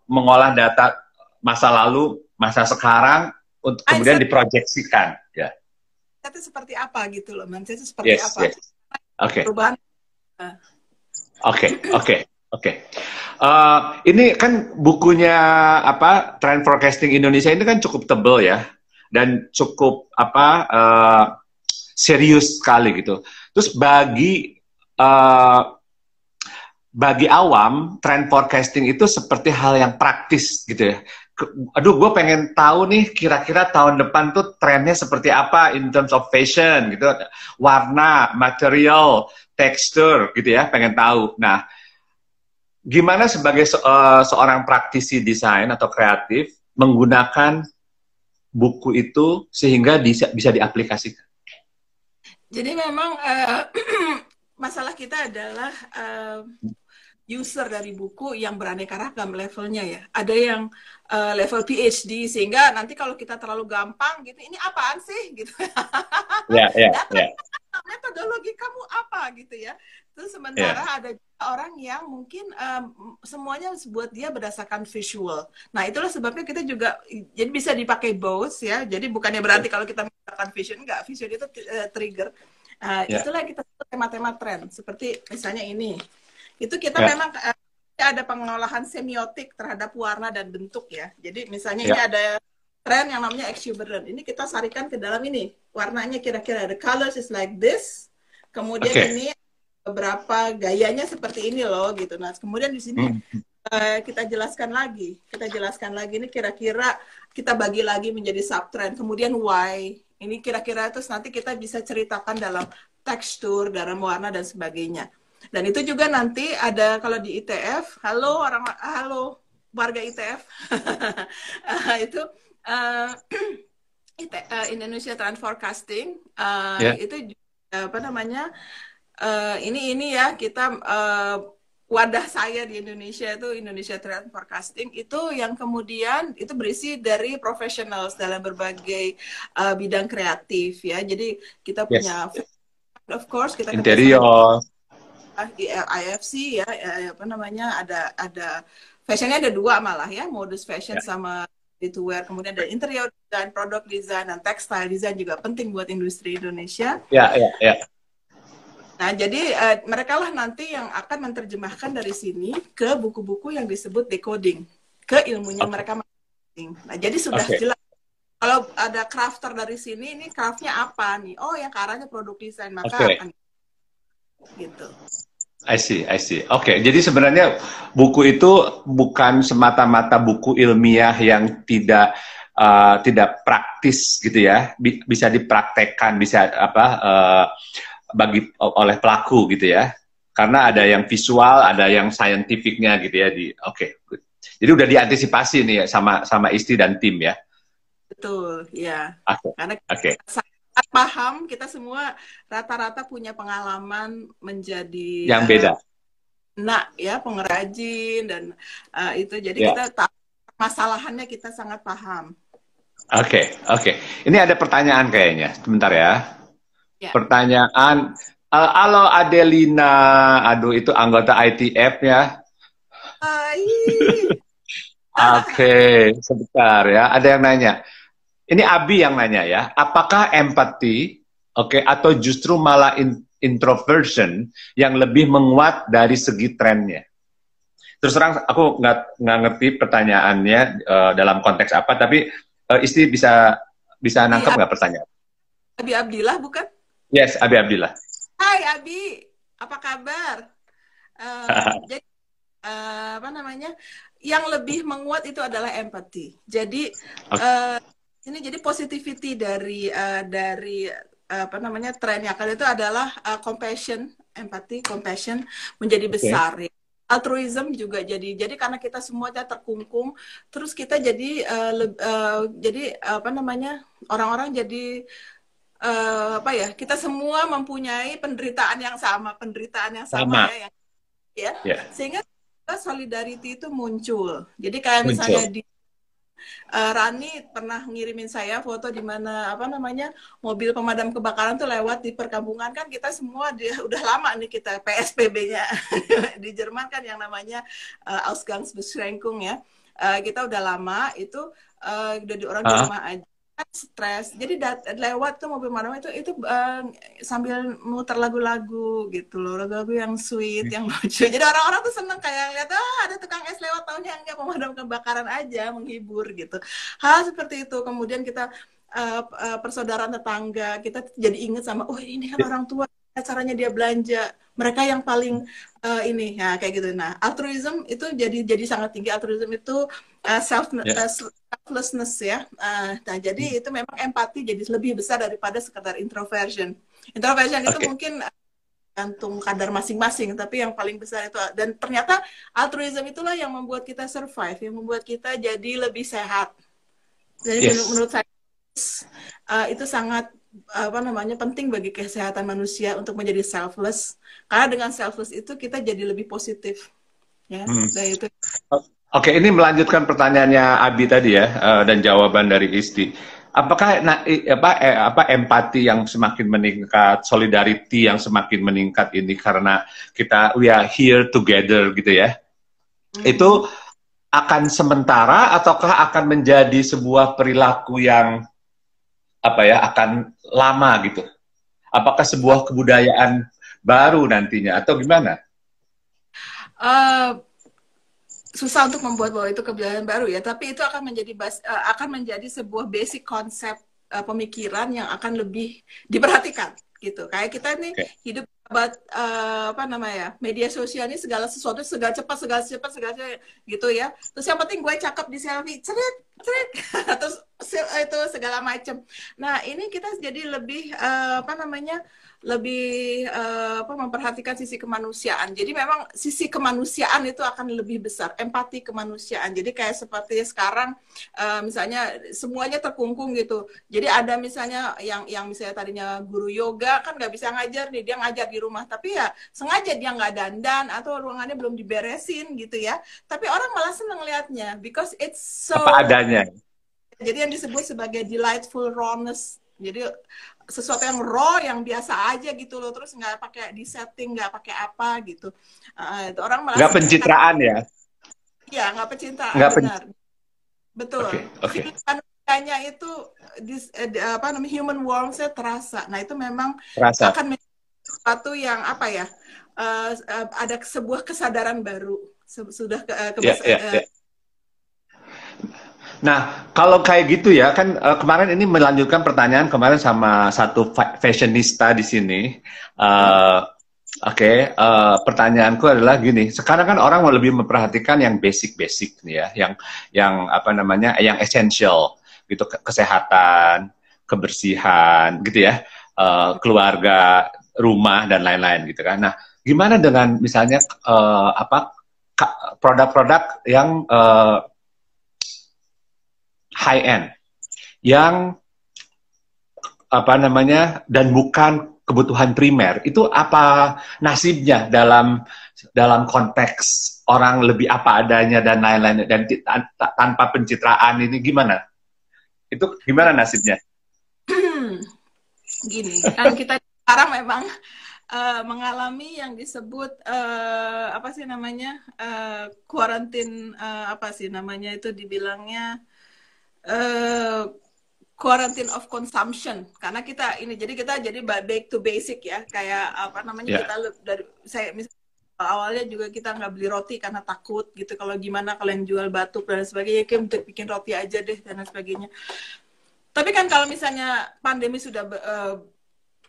mengolah data masa lalu, masa sekarang untuk kemudian diproyeksikan ya. Itu seperti apa gitu loh, Itu seperti yes, apa? Yes. Oke. Okay. Perubahan. Oke, oke, oke. Eh, ini kan bukunya apa Trend Forecasting Indonesia ini kan cukup tebel ya dan cukup apa uh, serius sekali gitu. Terus bagi uh, bagi awam trend forecasting itu seperti hal yang praktis gitu ya. Aduh, gue pengen tahu nih kira-kira tahun depan tuh trennya seperti apa in terms of fashion gitu, warna, material, tekstur gitu ya, pengen tahu. Nah, gimana sebagai se uh, seorang praktisi desain atau kreatif menggunakan buku itu sehingga bisa bisa diaplikasikan? Jadi memang uh, [clears throat] masalah kita adalah uh, user dari buku yang beraneka ragam levelnya ya. Ada yang uh, level PhD sehingga nanti kalau kita terlalu gampang gitu, ini apaan sih gitu. [laughs] Ya, ya, ya. Metodologi kamu apa gitu ya. Terus sementara yeah. ada orang yang mungkin um, semuanya buat dia berdasarkan visual. Nah itulah sebabnya kita juga jadi bisa dipakai both ya. Jadi bukannya berarti kalau kita menggunakan vision enggak, vision itu uh, trigger. Uh, yeah. Itulah kita tema-tema tren seperti misalnya ini. Itu kita yeah. memang uh, ada pengolahan semiotik terhadap warna dan bentuk ya. Jadi misalnya yeah. ini ada tren yang namanya exuberant. Ini kita sarikan ke dalam ini. Warnanya kira-kira the colors is like this. Kemudian okay. ini beberapa gayanya seperti ini loh gitu. Nah, kemudian di sini hmm. uh, kita jelaskan lagi, kita jelaskan lagi ini kira-kira kita bagi lagi menjadi subtrend. Kemudian why ini kira-kira terus nanti kita bisa ceritakan dalam tekstur, dalam warna dan sebagainya. Dan itu juga nanti ada kalau di ITF, halo orang halo warga [laughs] ITF. uh, eh, [clears throat] itu uh, Indonesia Trend Forecasting uh, yeah. itu apa namanya uh, ini ini ya kita uh, wadah saya di Indonesia itu Indonesia Trend Forecasting itu yang kemudian itu berisi dari professionals dalam berbagai uh, bidang kreatif ya. Jadi kita punya yes. of course kita interior IFC ya apa namanya ada ada fashionnya ada dua malah ya modus fashion yeah. sama ready to wear kemudian ada interior design product design dan textile design juga penting buat industri Indonesia. Ya yeah, ya yeah, ya. Nah, jadi uh, mereka lah nanti yang akan menerjemahkan dari sini ke buku-buku yang disebut decoding, ke ilmunya okay. mereka masing-masing. Nah, jadi sudah okay. jelas kalau ada crafter dari sini, ini craftnya apa nih? Oh, yang karanya produk desain, maka okay. akan gitu. I see, I see. Oke, okay, jadi sebenarnya buku itu bukan semata-mata buku ilmiah yang tidak uh, tidak praktis gitu ya, bisa dipraktekkan, bisa apa uh, bagi oleh pelaku gitu ya. Karena ada yang visual, ada yang saintifiknya gitu ya di oke. Okay, Jadi udah diantisipasi nih ya sama sama istri dan tim ya. Betul, ya. Okay. Karena okay. Paham kita semua rata-rata punya pengalaman menjadi yang beda. Nah, ya pengrajin dan uh, itu jadi yeah. kita tahu masalahannya kita sangat paham. Oke, okay, oke. Okay. Ini ada pertanyaan kayaknya. Sebentar ya. Ya. Pertanyaan, uh, halo Adelina, aduh itu anggota ITF ya. [laughs] Oke, okay, sebentar ya. Ada yang nanya. Ini Abi yang nanya ya. Apakah empati, oke, okay, atau justru malah in, introversion yang lebih menguat dari segi trennya? Terus terang aku nggak nggak ngerti pertanyaannya uh, dalam konteks apa, tapi uh, istri bisa bisa nangkep nggak pertanyaan? Abi Abdillah bukan? Yes, Abi Abdillah. Hai Abi, apa kabar? Uh, [laughs] jadi uh, apa namanya? Yang lebih menguat itu adalah empati. Jadi okay. uh, ini jadi positivity dari uh, dari uh, apa namanya tren yang akan itu adalah uh, compassion, empati, compassion menjadi besar. Okay. Ya altruism juga jadi jadi karena kita semuanya terkungkung terus kita jadi uh, uh, jadi apa namanya orang-orang jadi uh, apa ya kita semua mempunyai penderitaan yang sama penderitaan yang sama, sama. ya ya yeah. sehingga solidarity itu muncul. Jadi kayak Muncul. misalnya di uh, Rani pernah ngirimin saya foto di mana apa namanya mobil pemadam kebakaran tuh lewat di perkampungan. Kan kita semua dia [laughs] udah lama nih kita PSBB-nya [laughs] di Jerman kan yang namanya uh, Ausgangsbeschränkung ya. Uh, kita udah lama itu uh, udah di orang di Ah. rumah aja stres. Jadi dat- lewat tuh mobil pemadam itu itu uh, sambil muter lagu-lagu gitu loh. Lagu-lagu yang sweet yang lucu. Jadi orang-orang tuh seneng kayak lihat ah ada tukang es lewat tahunnya enggak pemadam kebakaran aja menghibur gitu. Hal seperti itu. Kemudian kita uh, uh, persaudaraan tetangga kita jadi inget sama oh ini kan orang tua caranya dia belanja? Mereka yang paling uh, ini ya kayak gitu. Nah altruism itu jadi jadi sangat tinggi. Altruism itu uh, self Ya. uh, selflessness ya. Uh, nah jadi itu memang empati jadi lebih besar daripada sekedar introversion. Introversion itu Oke. mungkin gantung kadar masing-masing tapi yang paling besar itu dan ternyata altruism itulah yang membuat kita survive yang membuat kita jadi lebih sehat. Jadi Yes. menur- menurut saya uh, itu sangat apa namanya penting bagi kesehatan manusia untuk menjadi selfless karena dengan selfless itu kita jadi lebih positif ya Hmm. dan itu Oke, ini melanjutkan pertanyaannya Abi tadi ya eh, dan jawaban dari Isti. Apakah na- i- apa eh, apa empati yang semakin meningkat, solidarity yang semakin meningkat ini karena kita we are here together gitu ya? Hmm. Itu akan sementara ataukah akan menjadi sebuah perilaku yang apa ya akan lama gitu? Apakah sebuah kebudayaan baru nantinya atau gimana? Eh, susah untuk membuat bahwa itu kebiasaan baru ya, tapi itu akan menjadi bas, eh, akan menjadi sebuah basic konsep eh, pemikiran yang akan lebih diperhatikan gitu. Kayak kita nih Oke. hidup abad eh, apa namanya media sosial ini segala sesuatu segala cepat segala cepat segala cepat, gitu ya. Terus yang penting gue cakep di selfie, cerit cerit, [laughs] terus itu segala macam. Nah ini kita jadi lebih eh, apa namanya lebih eh, apa memperhatikan sisi kemanusiaan. Jadi memang sisi kemanusiaan itu akan lebih besar, empati kemanusiaan. Jadi kayak seperti sekarang eh, misalnya semuanya terkungkung gitu. Jadi ada misalnya yang yang misalnya tadinya guru yoga kan nggak bisa ngajar nih, dia ngajar di rumah, tapi ya sengaja dia nggak dandan atau ruangannya belum diberesin gitu ya. Tapi orang malah seneng liatnya because it's so Apa adanya? jadi yang disebut sebagai delightful rawness jadi sesuatu yang raw yang biasa aja gitu loh terus nggak pakai di setting nggak pakai apa gitu itu orang malah Nggak pencitraan ya? ya nggak pencitraan Nggak pen- benar betul Oke, oke. Feeling manusianya itu dis- eh, di- apa namanya human warmth-nya terasa nah itu memang Terasa. akan sesuatu yang apa ya eh, ada sebuah kesadaran baru Se- sudah ke, eh, Ya, kebes- ya, eh, ya. Nah, kalau kayak gitu ya, kan eh, kemarin ini melanjutkan pertanyaan kemarin sama satu fa- fashionista di sini. Eh, Oke, eh, pertanyaanku adalah gini. Sekarang kan orang mau lebih memperhatikan yang basic-basic nih ya, yang yang apa namanya, yang essential gitu, ke- kesehatan, kebersihan, gitu ya, eh, keluarga, rumah dan lain-lain gitu kan. Nah, gimana dengan misalnya eh, apa produk-produk yang eh, high end yang apa namanya dan bukan kebutuhan primer? Itu apa nasibnya dalam dalam konteks orang lebih apa adanya dan lain-lain dan tanpa pencitraan ini gimana? Itu gimana nasibnya? Gini kan kita sekarang memang eh, mengalami yang disebut eh, apa sih namanya eh, quarantine eh, apa sih namanya itu dibilangnya quarantine of consumption. Karena kita ini jadi kita jadi ba- back to basic ya. Kayak apa namanya Ya. kita dari saya mis- awalnya juga kita nggak beli roti karena takut gitu. Kalau gimana kalau yang jual batuk dan sebagainya kayak untuk bikin roti aja deh dan sebagainya. Tapi kan kalau misalnya pandemi sudah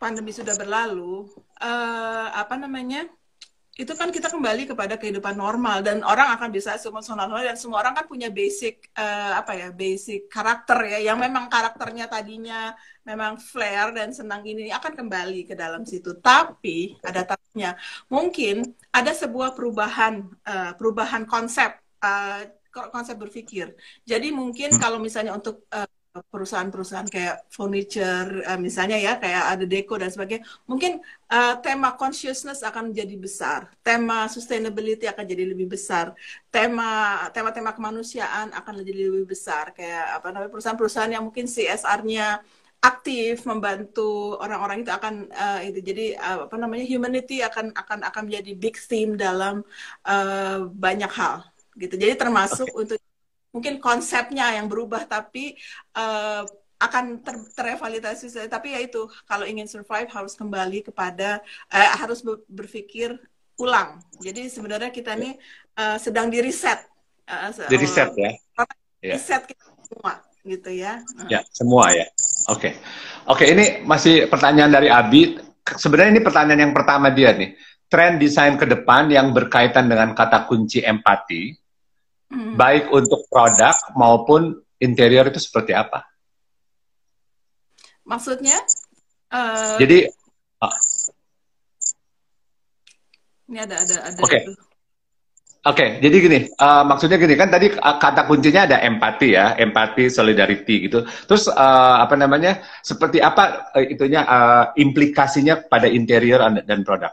pandemi sudah berlalu, eh, apa namanya? Itu kan kita kembali kepada kehidupan normal dan orang akan bisa semua normal dan semua orang kan punya basic eh, apa ya, basic karakter ya yang memang karakternya tadinya memang flare dan senang ini akan kembali ke dalam situ. Tapi ada tapinya. Mungkin ada sebuah perubahan eh, perubahan konsep eh, konsep berpikir. Jadi mungkin kalau misalnya untuk eh, perusahaan-perusahaan kayak furniture uh, misalnya ya kayak ada deco dan sebagainya mungkin uh, tema consciousness akan menjadi besar tema sustainability akan jadi lebih besar tema tema-tema kemanusiaan akan jadi lebih besar kayak apa namanya perusahaan-perusahaan yang mungkin CSR-nya aktif membantu orang-orang itu akan uh, itu jadi uh, apa namanya humanity akan akan akan menjadi big theme dalam uh, banyak hal gitu jadi termasuk okay. untuk mungkin konsepnya yang berubah tapi uh, akan ter terevaluasi tapi ya itu kalau ingin survive harus kembali kepada uh, harus berpikir ulang. Jadi sebenarnya kita ini uh, sedang di reset. Uh, di reset ya. Reset kita semua gitu ya. Ya semua ya. Oke. Okay. oke okay, ini masih pertanyaan dari Abi. Sebenarnya ini pertanyaan yang pertama dia nih. Tren desain ke depan yang berkaitan dengan kata kunci empati Hmm. Baik untuk produk maupun interior itu seperti apa? Maksudnya? Uh, Jadi uh, ini ada ada ada. Oke. Okay. Oke, okay, jadi gini, uh, maksudnya gini kan tadi kata kuncinya ada empati ya, empati, solidarity gitu. Terus uh, apa namanya, seperti apa uh, itunya uh, implikasinya pada interior dan produk?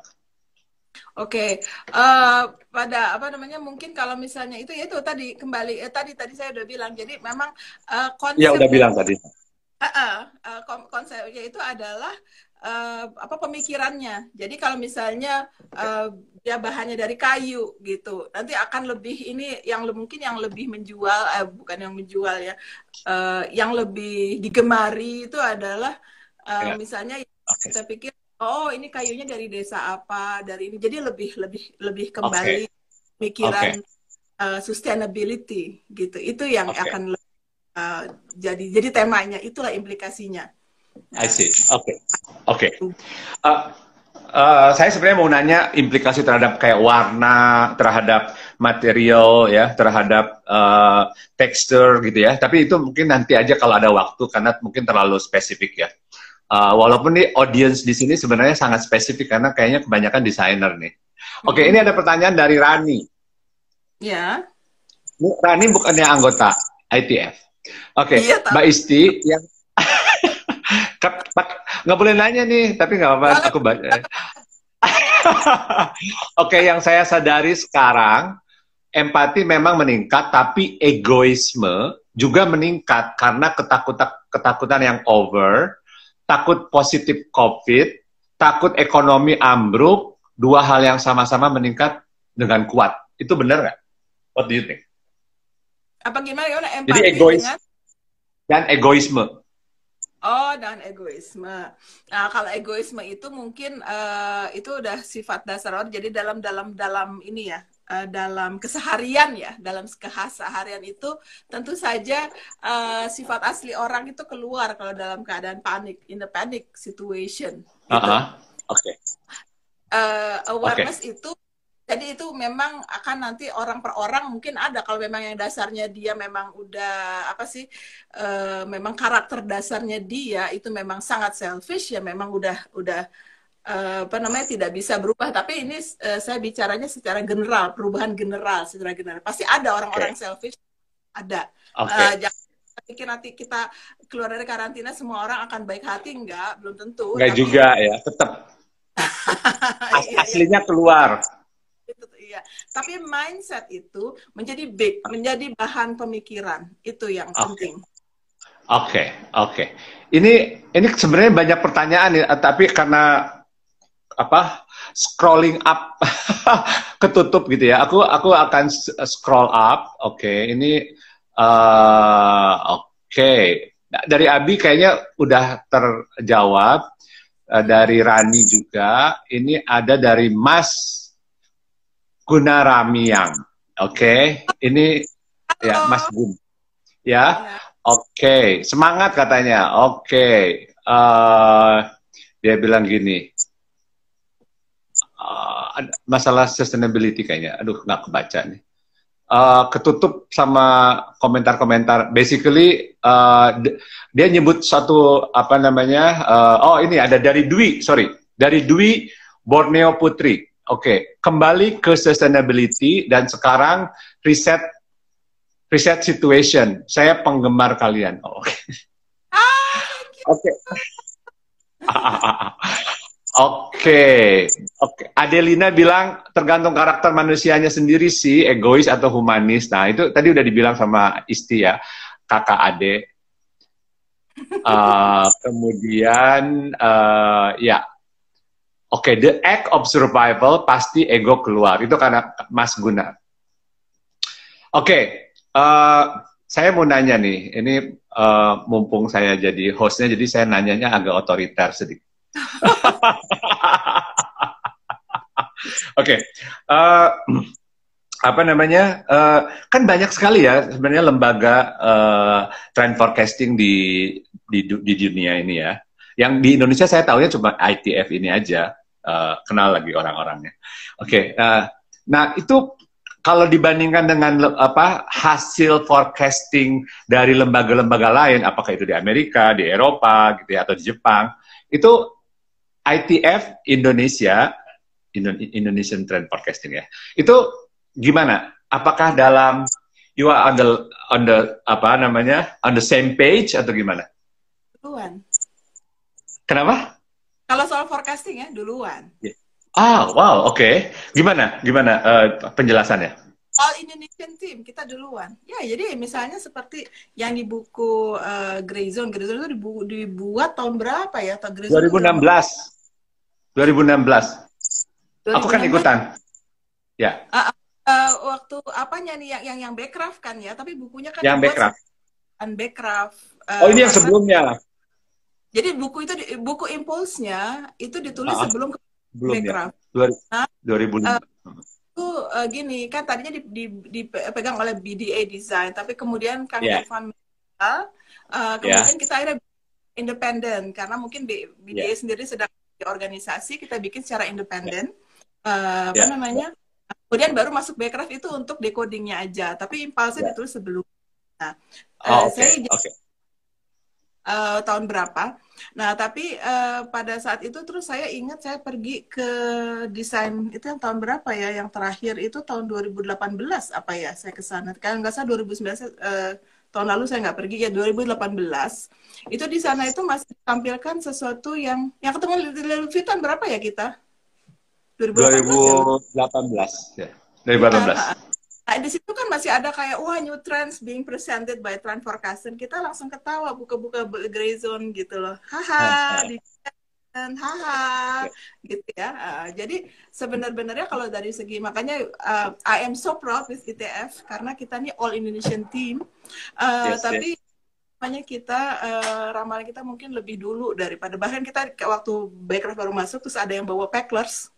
Oke, okay. uh, pada apa namanya mungkin kalau misalnya itu ya itu tadi kembali eh, tadi tadi saya udah bilang jadi memang uh, konsep ya udah bilang tadi uh, uh, uh, konsepnya itu adalah uh, apa pemikirannya jadi kalau misalnya uh, dia bahannya dari kayu gitu nanti akan lebih ini yang mungkin yang lebih menjual eh, bukan yang menjual ya uh, yang lebih digemari itu adalah uh, ya. misalnya okay. kita pikir oh ini kayunya dari desa apa dari ini jadi lebih lebih lebih kembali okay. pikiran okay. Uh, sustainability gitu itu yang okay. akan uh, jadi jadi temanya itulah implikasinya I see oke okay. oke okay. uh, uh, saya sebenarnya mau nanya implikasi terhadap kayak warna terhadap material ya terhadap uh, tekstur gitu ya tapi itu mungkin nanti aja kalau ada waktu karena mungkin terlalu spesifik ya Uh, walaupun nih audience di sini sebenarnya sangat spesifik karena kayaknya kebanyakan desainer nih. Oke, okay, hmm. ini ada pertanyaan dari Rani. Ya. Rani bukannya anggota ITF. Oke, okay, iya, Mbak Isti yang [laughs] nggak boleh nanya nih, tapi nggak apa-apa aku baca. [laughs] Oke, okay, yang saya sadari sekarang empati memang meningkat, tapi egoisme juga meningkat karena ketakutan ketakutan yang over takut positif COVID, takut ekonomi ambruk, dua hal yang sama-sama meningkat dengan kuat. Itu benar nggak? What do you think? Apa gimana ya? Empati Jadi egois dengan... dan egoisme. Oh, dan egoisme. Nah, kalau egoisme itu mungkin uh, itu udah sifat dasar orang. Jadi dalam dalam dalam ini ya, uh, dalam keseharian ya, dalam keseharian itu tentu saja uh, sifat asli orang itu keluar kalau dalam keadaan panik, in the panic situation. Gitu. Uh -huh. Oke. Okay. Uh, awareness okay. itu jadi itu memang akan nanti orang per orang mungkin ada kalau memang yang dasarnya dia memang udah apa sih uh, memang karakter dasarnya dia itu memang sangat selfish ya memang udah udah uh, apa namanya tidak bisa berubah tapi ini uh, saya bicaranya secara general perubahan general secara general pasti ada orang-orang okay. selfish ada okay. uh, jangan pikir nanti kita keluar dari karantina semua orang akan baik hati enggak belum tentu enggak tapi... juga ya tetap As [laughs] iya, iya. aslinya keluar iya tapi mindset itu menjadi big menjadi bahan pemikiran itu yang okay. penting Oke, okay, oke. Okay. Ini ini sebenarnya banyak pertanyaan ya, tapi karena apa scrolling up [laughs] ketutup gitu ya. Aku aku akan scroll up. Oke, okay, ini uh, oke. Okay. Dari Abi kayaknya udah terjawab. Uh, dari Rani juga. Ini ada dari Mas Gunaramiang. Oke, okay. ini ya Mas Gun. Ya, oke. Okay. Semangat katanya. Oke. Okay. Uh, dia bilang gini uh, masalah sustainability kayaknya. Aduh, nggak kebaca nih. Uh, ketutup sama komentar-komentar. Basically uh, dia nyebut satu apa namanya? Uh, oh ini ada dari Dwi, sorry, dari Dwi Borneo Putri. Oke, okay. kembali ke sustainability dan sekarang riset riset situation. Saya penggemar kalian. Oh, Oke. Okay. Oke. Oke, oke. Adelina bilang tergantung karakter manusianya sendiri sih, egois atau humanis. Nah itu tadi udah dibilang sama Isti ya, kakak ade. Uh, [laughs] kemudian uh, ya, oke, okay, the act of survival pasti ego keluar. Itu karena Mas Guna. Oke, okay, uh, saya mau nanya nih, ini uh, mumpung saya jadi hostnya, jadi saya nanyanya agak otoriter sedikit. [laughs] Oke, okay. uh, eh, apa namanya? Uh, kan banyak sekali ya sebenarnya lembaga uh, trend forecasting di, di di dunia ini ya. Yang di Indonesia saya tahunya cuma ITF ini aja. Uh, kenal lagi orang-orangnya. Oke, okay, uh, nah itu kalau dibandingkan dengan apa hasil forecasting dari lembaga-lembaga lain, apakah itu di Amerika, di Eropa, gitu ya, atau di Jepang, itu ITF Indonesia, Indonesian Trend Forecasting ya, itu gimana? Apakah dalam you are on the on the apa namanya on the same page atau gimana? Duluan. Kenapa? Kalau soal forecasting ya duluan. Yeah. Ah, wow, oke. Okay. Gimana? Gimana uh, penjelasannya? All Indonesian Team kita duluan. Ya, jadi misalnya seperti yang di buku uh, Grey Zone, Grey Zone itu dibu dibuat tahun berapa ya? Atau Grey Zone 2016. 2016. 2016. Aku kan ikutan. Ya. Uh, uh, waktu apanya nih yang yang yang Backcraft kan ya, tapi bukunya kan yang Backcraft. Kan Backcraft. Uh, oh, ini yang sebelumnya. Jadi buku itu buku impulsnya itu ditulis uh, sebelum belum Backcraft. Ya. Nah, 2000. Uh, itu uh, gini kan tadinya dipegang oleh BDA Design, tapi kemudian kan yeah. Evan uh, kemudian yeah. kita akhirnya independen karena mungkin BDA yeah. sendiri sedang organisasi kita bikin secara independen uh, apa yeah. namanya kemudian baru masuk backcraft itu untuk decodingnya aja tapi impulsnya yeah. ditulis sebelum nah oh, uh, okay. saya okay. Uh, tahun berapa nah tapi uh, pada saat itu terus saya ingat saya pergi ke desain itu yang tahun berapa ya yang terakhir itu tahun 2018 apa ya saya ke sana. Kan nggak salah 2019 uh, tahun lalu saya nggak pergi ya 2018 itu di sana itu masih ditampilkan sesuatu yang yang ketemu di Levitan berapa ya kita? 2018 ya? 2018 nah, nah, di situ kan masih ada kayak wah new trends being presented by Trend Forecasting kita langsung ketawa buka-buka gray zone gitu loh haha di dan haha gitu ya. Uh, jadi sebenarnya kalau dari segi makanya uh, I am so proud with ITF karena kita ini all Indonesian team. Uh, yes, tapi yes. makanya kita uh, ramalan kita mungkin lebih dulu daripada bahkan kita waktu Backcraft baru masuk terus ada yang bawa Packlers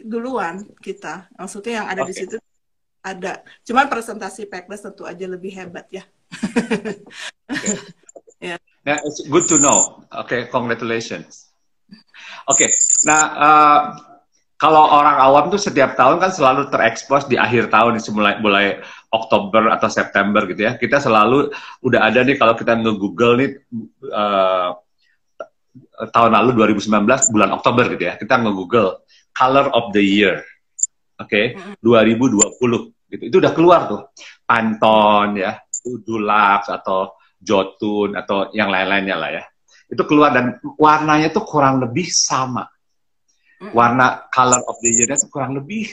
duluan kita. Maksudnya yang ada okay. di situ ada. Cuman presentasi Packlers tentu aja lebih hebat ya. okay. [laughs] yeah. Nah, it's good to know. Okay, congratulations. Oke, okay. nah uh, kalau orang awam tuh setiap tahun kan selalu terekspos di akhir tahun, mulai mulai Oktober atau September gitu ya. Kita selalu udah ada nih kalau kita nge-google nih uh, tahun lalu 2019 bulan Oktober gitu ya. Kita nge-google color of the year. Oke, okay? 2020 gitu. Itu udah keluar tuh. Pantone ya, Dulux atau Jotun atau yang lain-lainnya lah ya itu keluar dan warnanya tuh kurang lebih sama. Warna color of the year-nya tuh kurang lebih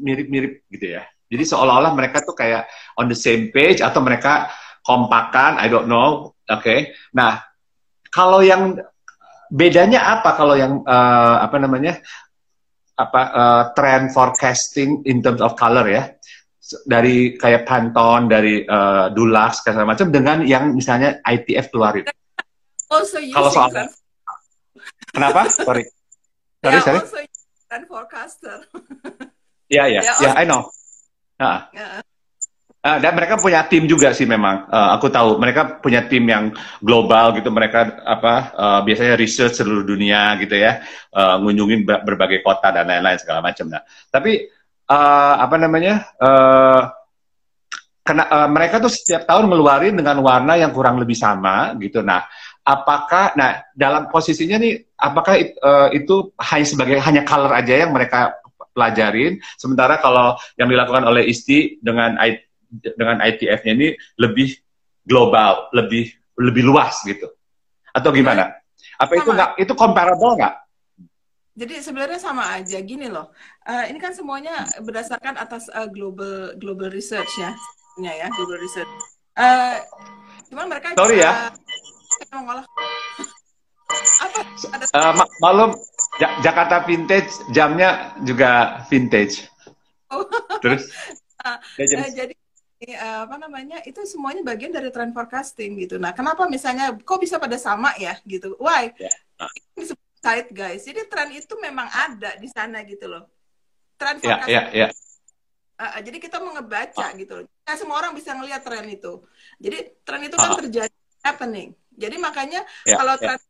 mirip-mirip gitu ya. Jadi seolah-olah mereka tuh kayak on the same page atau mereka kompakan, I don't know. Oke. Okay? Nah, kalau yang bedanya apa kalau yang uh, apa namanya? Apa uh, trend forecasting in terms of color ya dari kayak Pantone, dari uh, Dulux segala macam dengan yang misalnya ITF keluarin also using Kalau soal trend... Kenapa? Sorry. [laughs] Sorry, yeah, sorry. Also trend forecaster. Iya, iya. Ya, [laughs] I know. Nah. Yeah. Uh, dan mereka punya tim juga sih memang. Uh, aku tahu mereka punya tim yang global gitu. Mereka apa uh, biasanya research seluruh dunia gitu ya, uh, ngunjungin berbagai kota dan lain-lain segala macam. Nah, tapi uh, apa namanya? Uh, kena, uh, mereka tuh setiap tahun ngeluarin dengan warna yang kurang lebih sama gitu. Nah, apakah nah dalam posisinya nih apakah uh, itu hanya sebagai hanya color aja yang mereka pelajarin sementara kalau yang dilakukan oleh ISTI dengan dengan ITF-nya ini lebih global lebih lebih luas gitu Atau gimana? Apa itu nggak itu comparable nggak? Jadi sebenarnya sama aja gini loh. Eh, ini kan semuanya berdasarkan atas eh, global global research ya, punya ya global research. Eh, cuman mereka Sorry ya. [laughs] mengolah apa ada Eh, ma- malum Ja- Jakarta Vintage jamnya juga vintage. Oh. Terus [laughs] ya, jam- Eh, jadi eh, apa namanya itu semuanya bagian dari trend forecasting gitu. Nah, kenapa misalnya kok bisa pada sama ya gitu? Why? Ya. Ini disebut side guys. Jadi tren itu memang ada di sana gitu loh. Tren ya forecasting. ya ya Uh, uh, jadi kita mau ngebaca gitu loh. Nah, semua orang bisa ngelihat tren itu. Jadi tren itu kan Ah. terjadi happening. Jadi makanya Ya, kalau ya. tren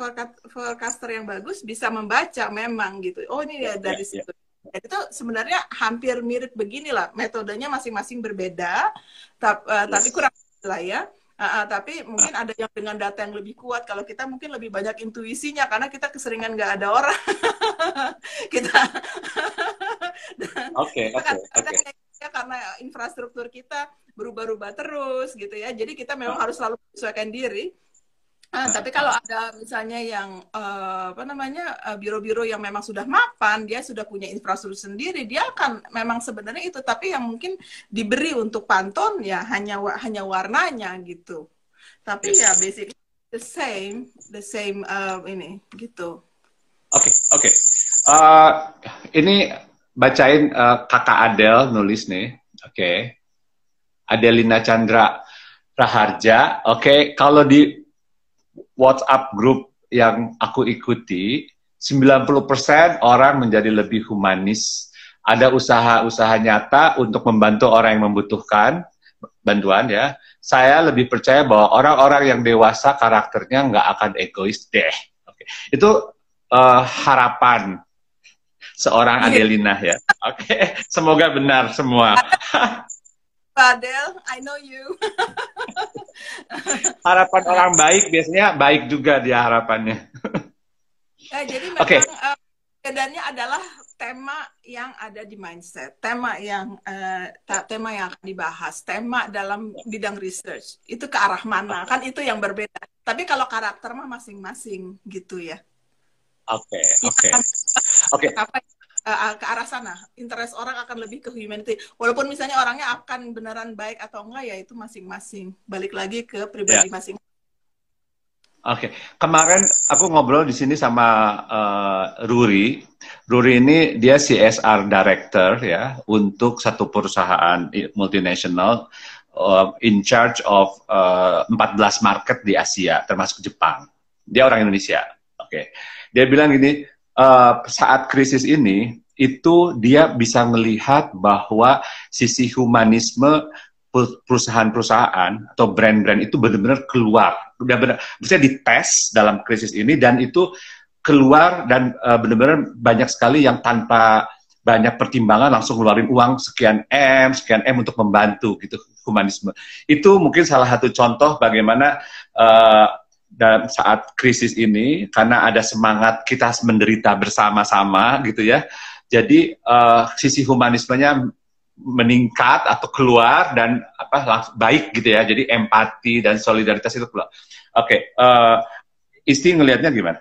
forecast- forecaster yang bagus bisa membaca memang gitu. Oh ini ya dari ya, situ. Dan itu sebenarnya hampir mirip beginilah. Metodenya masing-masing berbeda, tap- uh, tapi kurang lah ya. Uh, uh, tapi mungkin ada yang dengan data yang lebih kuat. Kalau kita mungkin lebih banyak intuisinya karena kita keseringan nggak ada orang. [laughs] kita [laughs] Oke oke oke. ya karena infrastruktur kita berubah-ubah terus gitu ya jadi kita memang harus selalu menyesuaikan diri Ah, tapi kalau ada misalnya yang eh, apa namanya eh, biro-biro yang memang sudah mapan, dia sudah punya infrastruktur sendiri, dia akan memang sebenarnya itu. Tapi yang mungkin diberi untuk pantun ya hanya hanya warnanya gitu. Tapi ya basically the same, the same eh, ini gitu. Oke, oke. Eh, ini bacain eh, kakak Adel nulis nih. Oke. Adelina Chandra Raharja. Oke, kalau di WhatsApp grup yang aku ikuti, 90% orang menjadi lebih humanis. Ada usaha-usaha nyata untuk membantu orang yang membutuhkan bantuan ya. Saya lebih percaya bahwa orang-orang yang dewasa karakternya nggak akan egois deh. Oke. Itu eh, harapan seorang Iya. Adelina ya. Oke, semoga benar semua. Adele, I know you. [laughs] Harapan orang baik biasanya baik juga dia harapannya. Ya, [laughs] jadi memang Oke. eh, perbedaannya adalah tema yang ada di mindset, tema yang ta- tema yang akan dibahas, tema dalam bidang research itu ke arah mana kan itu yang berbeda. Tapi kalau karakter mah masing-masing gitu ya. Oke, Kita oke. akan Oke. apa eh, ke arah sana. Interest orang akan lebih ke humanity. Walaupun misalnya orangnya akan beneran baik atau enggak ya itu masing-masing. Balik lagi ke pribadi masing. Oke, kemarin aku ngobrol di sini sama eh, Ruri. Ruri ini dia CSR director ya untuk satu perusahaan i- multinational eh, in charge of eh, 14 market di Asia termasuk Jepang. Dia orang Indonesia. Oke. Dia bilang gini, eh, saat krisis ini itu dia bisa melihat bahwa sisi humanisme per- perusahaan-perusahaan atau brand-brand itu benar-benar keluar, udah benar, bisa dites dalam krisis ini dan itu keluar dan eh, benar-benar banyak sekali yang tanpa banyak pertimbangan langsung ngeluarin uang sekian M, sekian M untuk membantu gitu humanisme. Itu mungkin salah satu contoh bagaimana eh, dalam saat krisis ini karena ada semangat kita menderita bersama-sama gitu ya. Jadi eh, sisi humanismenya meningkat atau keluar dan apa baik gitu ya. Jadi empati dan solidaritas itu keluar. Oke, eh, Isti ngelihatnya gimana?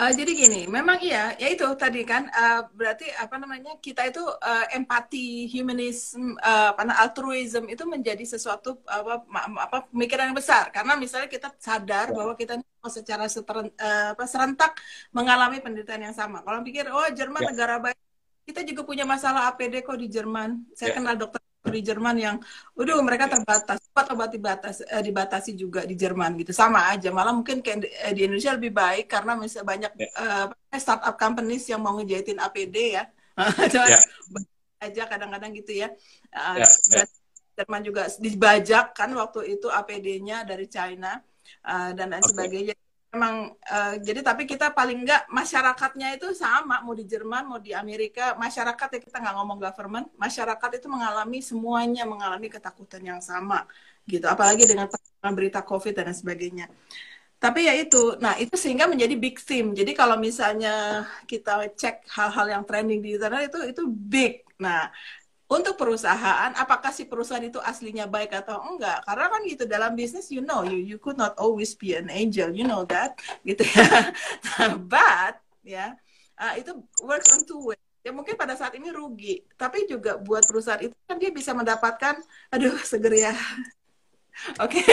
Eh, jadi gini, memang iya, ya itu tadi kan, eh, berarti apa namanya kita itu eh, empati, humanism, apa namanya, altruism itu menjadi sesuatu apa, apa pemikiran yang besar. Karena misalnya kita sadar bahwa kita secara seteren- eh, apa, serentak mengalami penderitaan yang sama. Kalau pikir, oh Jerman Ya. negara baik, kita juga punya masalah APD kok di Jerman. Saya Ya. kenal dokter di Jerman yang, udah mereka terbatas, obat-obat dibatas, eh, dibatasi juga di Jerman gitu, sama aja. Malah mungkin kayak di, eh, di Indonesia lebih baik karena misalnya banyak Ya. eh, apa, startup companies yang mau ngejahitin APD ya, [laughs] Ya. [laughs] aja kadang-kadang gitu ya. Eh, Ya, ya. Jerman juga dibajak kan waktu itu APD-nya dari China eh, dan lain Oke. sebagainya. Memang eh, jadi tapi kita paling enggak masyarakatnya itu sama mau di Jerman mau di Amerika masyarakat ya kita nggak ngomong government masyarakat itu mengalami semuanya mengalami ketakutan yang sama gitu apalagi dengan berita COVID dan sebagainya. Tapi ya itu, nah itu sehingga menjadi big theme. Jadi kalau misalnya kita cek hal-hal yang trending di internet itu itu big. Nah untuk perusahaan apakah si perusahaan itu aslinya baik atau enggak? Karena kan gitu dalam bisnis you know you you could not always be an angel you know that gitu ya. [laughs] But ya uh, itu works on two ways ya mungkin pada saat ini rugi. Tapi juga buat perusahaan itu kan dia bisa mendapatkan aduh seger ya. [laughs] Oke. Okay.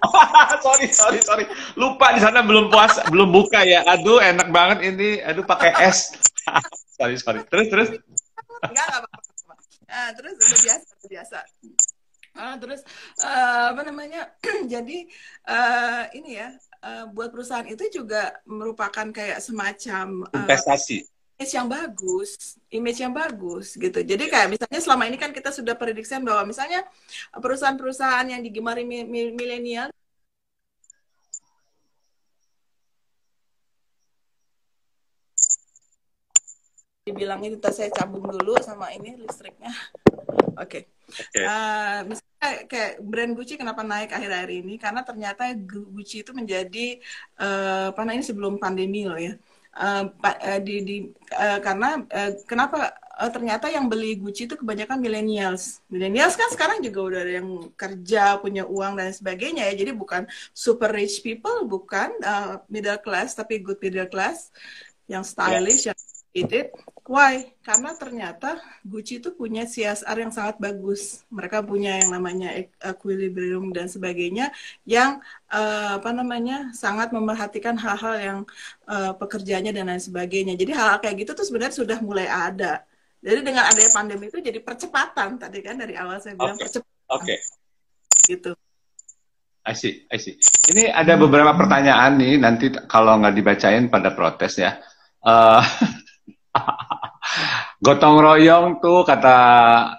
[laughs] sorry sorry sorry. Lupa di sana belum puas belum buka ya. Aduh enak banget ini. Aduh pakai es sorry sorry. Terus terus? Enggak enggak apa-apa uh, terus udah biasa udah biasa. Uh, terus uh, apa namanya? [clears throat] Jadi uh, ini ya uh, buat perusahaan itu juga merupakan kayak semacam uh, investasi. image yang bagus, image yang bagus gitu. Jadi kayak misalnya selama ini kan kita sudah prediksikan bahwa misalnya perusahaan-perusahaan yang digemari milenial dibilang itu saya cabung dulu sama ini listriknya. [laughs] Oke. Okay. Okay. Uh, eh, misalnya kayak brand Gucci kenapa naik akhir-akhir ini? Karena ternyata Gucci itu menjadi uh, apa namanya sebelum pandemi loh ya. Uh, di, di uh, karena uh, kenapa uh, ternyata yang beli Gucci itu kebanyakan millennials. Millennials kan sekarang juga udah ada yang kerja, punya uang dan sebagainya ya. Jadi bukan super rich people, bukan uh, middle class tapi good middle class yang stylish, yes. yang it. Why? Karena ternyata Gucci itu punya CSR yang sangat bagus. Mereka punya yang namanya equilibrium dan sebagainya yang uh, apa namanya sangat memerhatikan hal-hal yang uh, pekerjaannya dan lain sebagainya. Jadi hal-hal kayak gitu tuh sebenarnya sudah mulai ada. Jadi dengan adanya pandemi itu jadi percepatan tadi kan dari awal saya bilang okay. percepatan. Oke. Okay. Gitu. I see, I see. Ini ada beberapa pertanyaan nih nanti kalau nggak dibacain pada protes ya. Uh, [laughs] [laughs] Gotong royong tuh kata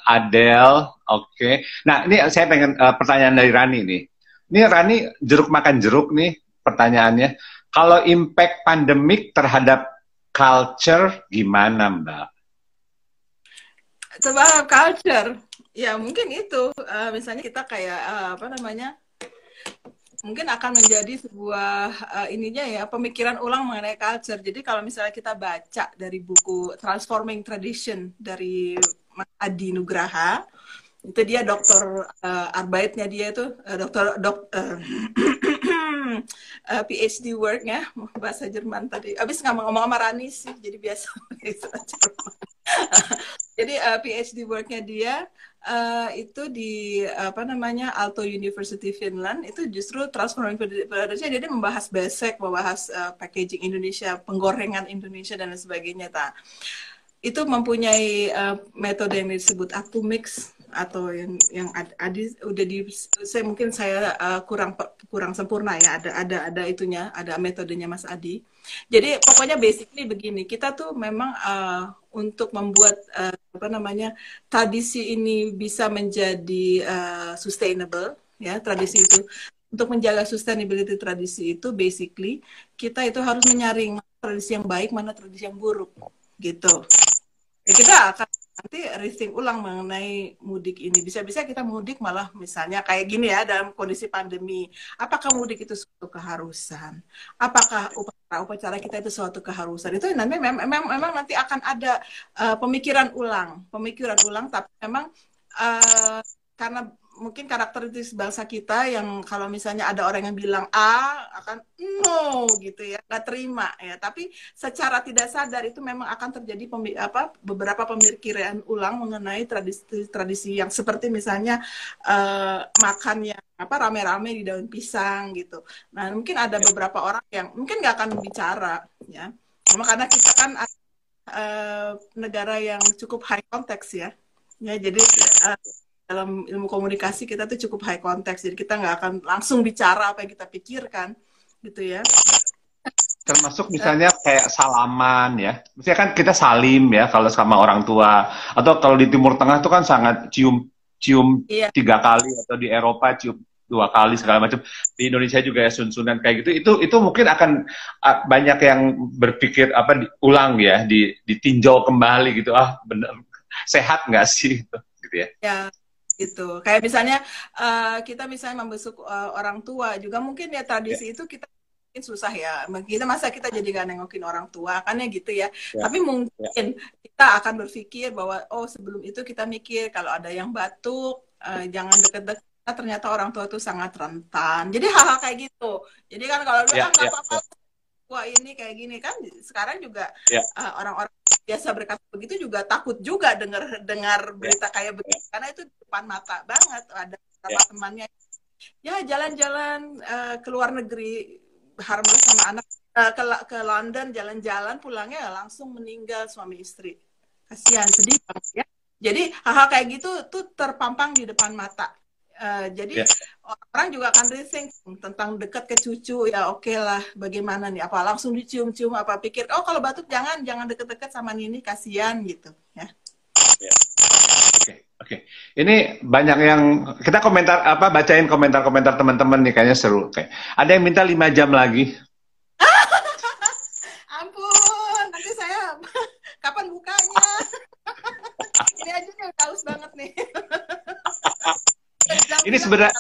Adele, oke. Okay. Nah ini saya pengen uh, pertanyaan dari Rani nih. Ini Rani jeruk makan jeruk nih pertanyaannya. Kalau impact pandemik terhadap culture gimana Mbak? Terhadap culture, ya mungkin itu. Uh, misalnya kita kayak uh, apa namanya mungkin akan menjadi sebuah uh, ininya ya pemikiran ulang mengenai culture. Jadi kalau misalnya kita baca dari buku Transforming Tradition dari Adi Nugraha, itu dia dokter uh, Arbeitnya dia itu uh, dokter dok [coughs] uh, uh, PhD worknya bahasa Jerman tadi. Abis nggak ngomong sama Rani sih, jadi biasa [laughs] jadi uh, PhD worknya dia uh, itu di apa namanya Aalto University Finland itu justru transforming production jadi membahas basic membahas uh, packaging Indonesia penggorengan Indonesia dan sebagainya ta itu mempunyai uh, metode yang disebut mix atau yang yang adi udah di saya mungkin saya uh, kurang kurang sempurna ya ada ada ada itunya ada metodenya Mas Adi. Jadi pokoknya basically begini kita tuh memang uh, untuk membuat uh, apa namanya tradisi ini bisa menjadi uh, sustainable ya tradisi itu. Untuk menjaga sustainability tradisi itu basically kita itu harus menyaring tradisi yang baik mana tradisi yang buruk gitu. Ya kita akan nanti rethink ulang mengenai mudik ini. Bisa-bisa kita mudik malah misalnya kayak gini ya dalam kondisi pandemi. Apakah mudik itu suatu keharusan? Apakah upacara-upacara kita itu suatu keharusan? Itu nanti memang, memang, nanti akan ada uh, pemikiran ulang, pemikiran ulang. Tapi memang uh, karena mungkin karakteristik bangsa kita yang kalau misalnya ada orang yang bilang A akan no gitu ya nggak terima ya. Tapi secara tidak sadar itu memang akan terjadi pemi apa beberapa pemikiran ulang mengenai tradisi-tradisi yang seperti misalnya uh, makan yang apa rame-rame di daun pisang gitu. Nah mungkin ada ya. beberapa orang yang mungkin nggak akan bicara ya. Karena kita kan uh, negara yang cukup high context ya. Ya jadi uh, dalam ilmu komunikasi kita tuh cukup high context jadi kita nggak akan langsung bicara apa yang kita pikirkan gitu ya. Termasuk misalnya kayak salaman ya. Misalnya kan kita salim ya kalau sama orang tua. Atau kalau di Timur Tengah tuh kan sangat cium cium iya. tiga kali atau di Eropa cium dua kali segala macam. Di Indonesia juga ya sun-sunan kayak gitu. Itu itu mungkin akan banyak yang berpikir apa diulang ya di ditinjau kembali gitu. Ah bener sehat nggak sih? Gitu, gitu ya. Ya gitu kayak misalnya uh, kita misalnya membesuk uh, orang tua juga mungkin ya tradisi yeah. itu kita mungkin susah ya. Kita masa kita jadi gak nengokin orang tua kan ya gitu ya. ya. Tapi mungkin ya. kita akan berpikir bahwa oh sebelum itu kita mikir kalau ada yang batuk uh, jangan deket-deket ternyata orang tua itu sangat rentan. Jadi hal-hal kayak gitu. Jadi kan kalau lu ya, kan ya, apa-apa ya. Wah ini kayak gini. Kan sekarang juga ya. uh, orang-orang biasa berkata begitu juga takut juga dengar dengar berita kayak begitu. Karena itu depan mata banget ada beberapa ya. temannya. Ya jalan-jalan uh, ke luar negeri harmless sama anak uh, ke ke London jalan-jalan pulangnya langsung meninggal suami istri. Kasihan sedih banget ya. Jadi hal-hal kayak gitu tuh terpampang di depan mata uh, jadi yeah. orang juga akan rethink tentang dekat ke cucu ya oke okay lah bagaimana nih apa langsung dicium-cium apa pikir oh kalau batuk jangan jangan deket-deket sama Nini kasihan gitu ya yeah. oke okay. Oke, okay. ini banyak yang kita komentar apa bacain komentar-komentar teman-teman nih kayaknya seru. Oke, ada yang minta lima jam lagi. [laughs] Ampun, nanti saya [laughs] kapan bukanya? [laughs] ini aja udah haus banget nih. Ini sebenarnya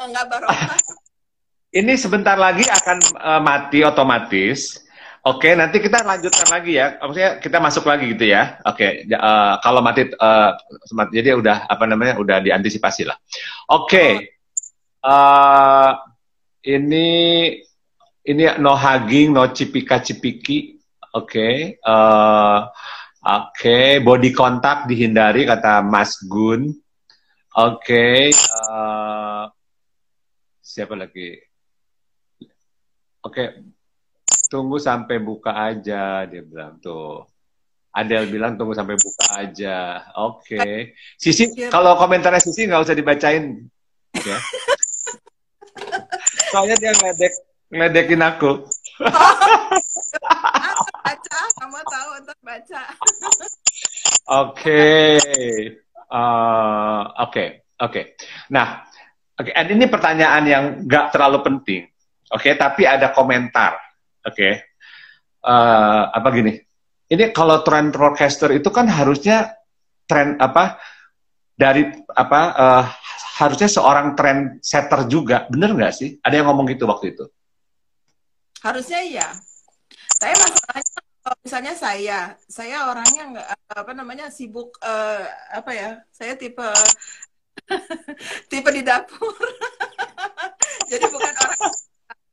enggak barokah. Ini sebentar lagi akan uh, mati otomatis Oke, nanti kita lanjutkan lagi ya. Maksudnya kita masuk lagi gitu ya. Oke, uh, kalau mati uh, jadi udah apa namanya udah diantisipasi lah. Oke, uh, ini ini no hugging, no cipika cipiki. Oke, okay. uh, oke, okay. body contact dihindari kata Mas Gun. Oke, okay. uh, siapa lagi? Oke, okay tunggu sampai buka aja dia bilang tuh. Adel bilang tunggu sampai buka aja. Oke. Okay. Sisi kalau komentarnya Sisi nggak usah dibacain. Ya. [laughs] Soalnya dia ngedek ngedekin [laughs] aku baca kamu tahu untuk baca. Oke uh, oke oke nah oke okay. ini pertanyaan yang nggak terlalu penting oke okay, tapi ada komentar Oke. Okay. Uh, eh, apa gini? Ini kalau tren broadcaster itu kan harusnya tren apa dari apa uh, harusnya seorang trend setter juga, bener nggak sih? Ada yang ngomong gitu waktu itu? Harusnya iya. Saya masalahnya kalau misalnya saya, saya orangnya nggak apa namanya sibuk uh, apa ya? Saya tipe [laughs] tipe di dapur. [laughs] Jadi bukan orang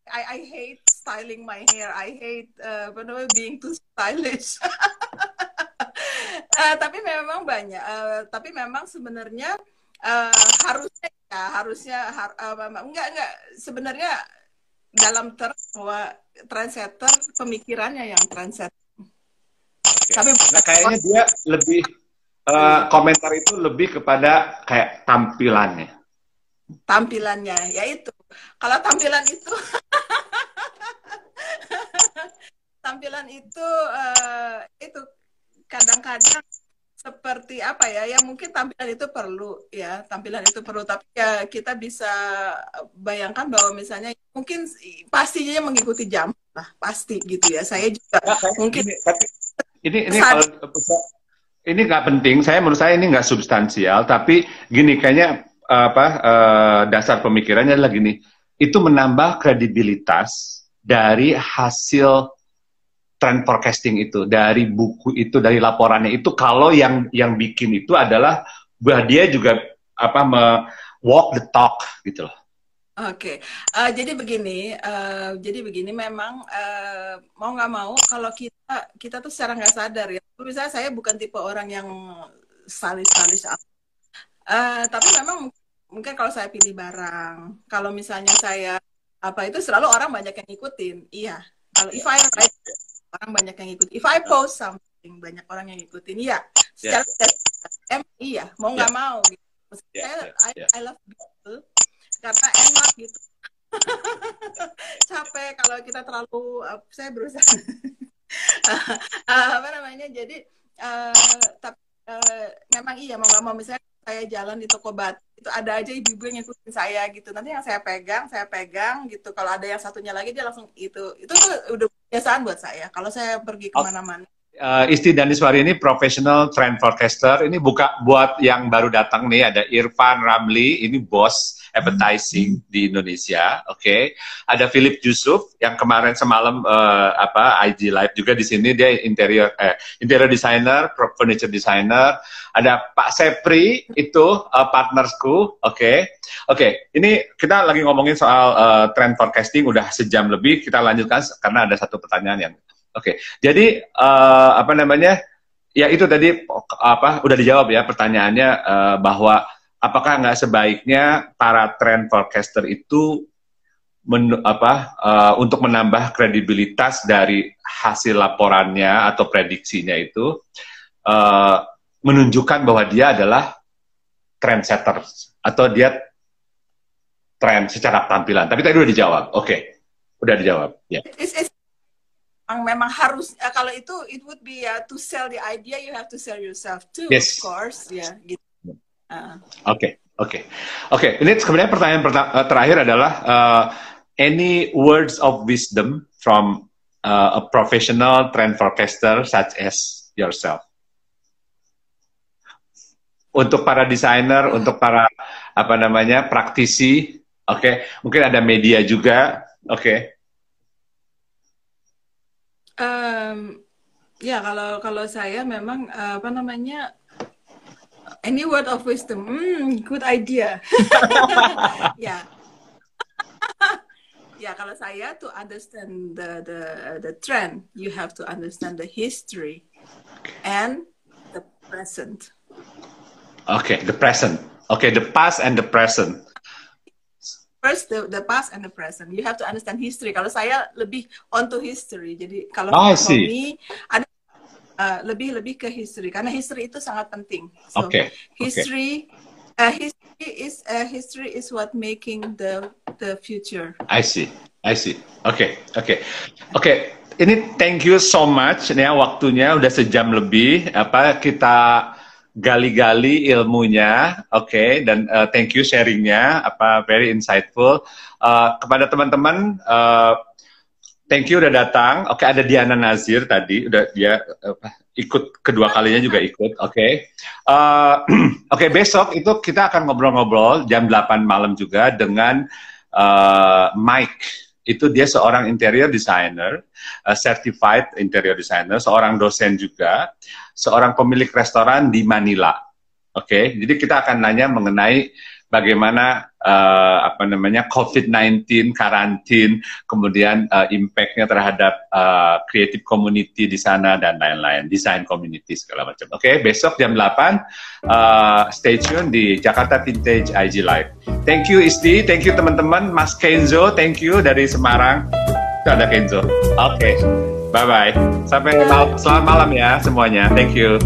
I, I hate styling my hair. I hate uh, apa namanya being too stylish. uh, [laughs] tapi memang banyak. Uh, tapi memang sebenarnya uh, harusnya ya harusnya har, uh, enggak enggak sebenarnya dalam ter bahwa trendsetter pemikirannya yang trendsetter. Okay. Tapi nah, kayaknya dia lebih uh, komentar itu lebih kepada kayak tampilannya. Tampilannya, ya itu. Kalau tampilan itu [laughs] tampilan itu uh, itu kadang-kadang seperti apa ya? Ya mungkin tampilan itu perlu ya tampilan itu perlu. Tapi ya kita bisa bayangkan bahwa misalnya mungkin pastinya mengikuti jam lah pasti gitu ya. Saya juga nah, mungkin ini, tapi ini ini kalau ini nggak penting. Saya menurut saya ini nggak substansial. Tapi gini kayaknya apa uh, dasar pemikirannya adalah gini. Itu menambah kredibilitas dari hasil trend forecasting itu dari buku itu dari laporannya itu kalau yang yang bikin itu adalah bahwa dia juga apa me walk the talk gitu loh. Oke, okay. uh, eh, jadi begini, uh, jadi begini memang uh, mau nggak mau kalau kita kita tuh secara nggak sadar ya, misalnya saya bukan tipe orang yang salis-salis, uh, tapi memang mungkin kalau saya pilih barang, kalau misalnya saya apa itu selalu orang banyak yang ngikutin, iya. Kalau if I write orang banyak yang ikut. If I post something, banyak orang yang ikutin. Iya, secara yeah. iya, mau nggak yeah. mau. Gitu. yeah, saya, yeah, yeah. I, I love people karena enak gitu. [laughs] Capek kalau kita terlalu, uh, saya berusaha. uh, [laughs] apa namanya? Jadi, uh, tapi uh, memang iya mau nggak mau misalnya saya jalan di toko bat itu ada aja ibu-ibu yang ngikutin saya gitu nanti yang saya pegang saya pegang gitu kalau ada yang satunya lagi dia langsung itu itu tuh udah kebiasaan buat saya. Kalau saya pergi ke mana-mana Uh, Isti Daniswari ini professional trend forecaster. Ini buka buat yang baru datang nih ada Irfan Ramli, ini bos advertising di Indonesia. Oke, okay. ada Philip Yusuf yang kemarin semalam uh, apa IG live juga di sini dia interior eh, interior designer, furniture designer. Ada Pak Sepri itu uh, partnersku. Oke, okay. oke. Okay. Ini kita lagi ngomongin soal uh, trend forecasting udah sejam lebih. Kita lanjutkan karena ada satu pertanyaan yang Oke, okay. jadi uh, apa namanya? Ya itu tadi apa udah dijawab ya pertanyaannya uh, bahwa apakah nggak sebaiknya para trend forecaster itu men, apa uh, untuk menambah kredibilitas dari hasil laporannya atau prediksinya itu uh, menunjukkan bahwa dia adalah trendsetter atau dia trend secara tampilan. Tapi tadi udah dijawab. Oke, okay. udah dijawab. Ya. Yeah memang harus uh, kalau itu it would be uh, to sell the idea you have to sell yourself too yes. of course ya yeah, gitu. Uh. Oke oke oke ini sebenarnya pertanyaan uh, terakhir adalah uh, any words of wisdom from uh, a professional trend forecaster such as yourself untuk para desainer untuk para apa namanya praktisi oke okay. mungkin ada media juga oke okay Um, ya kalau kalau saya memang uh, apa namanya any word of wisdom, hmm, good idea. [laughs] ya. [laughs] ya kalau saya to understand the the the trend, you have to understand the history and the present. Okay, the present. Okay, the past and the present first the, the past and the present. You have to understand history. Kalau saya lebih onto history. Jadi kalau oh, Tommy ada uh, lebih lebih ke history karena history itu sangat penting. So okay. history okay. Uh, history is uh, history is what making the the future. I see. I see. Oke, okay. oke. Okay. Oke, okay. ini thank you so much ya waktunya udah sejam lebih apa kita gali-gali ilmunya, oke, okay, dan uh, thank you sharingnya, apa very insightful. Uh, kepada teman-teman, uh, thank you udah datang. Oke, okay, ada Diana Nazir tadi, udah dia uh, ikut kedua kalinya juga ikut, oke. Okay. Uh, [clears throat] oke, okay, besok itu kita akan ngobrol-ngobrol jam 8 malam juga dengan uh, Mike itu dia seorang interior designer, uh, certified interior designer, seorang dosen juga, seorang pemilik restoran di Manila. Oke, okay? jadi kita akan nanya mengenai bagaimana uh, apa namanya COVID-19 karantin, kemudian uh, impactnya terhadap uh, creative community di sana dan lain-lain, design community segala macam. Oke, okay, besok jam 8 uh, stay tune di Jakarta Vintage IG Live. Thank you Isti, thank you teman-teman, Mas Kenzo, thank you dari Semarang. Ada Kenzo. Oke, okay. Bye bye. Sampai mal selamat malam ya semuanya. Thank you.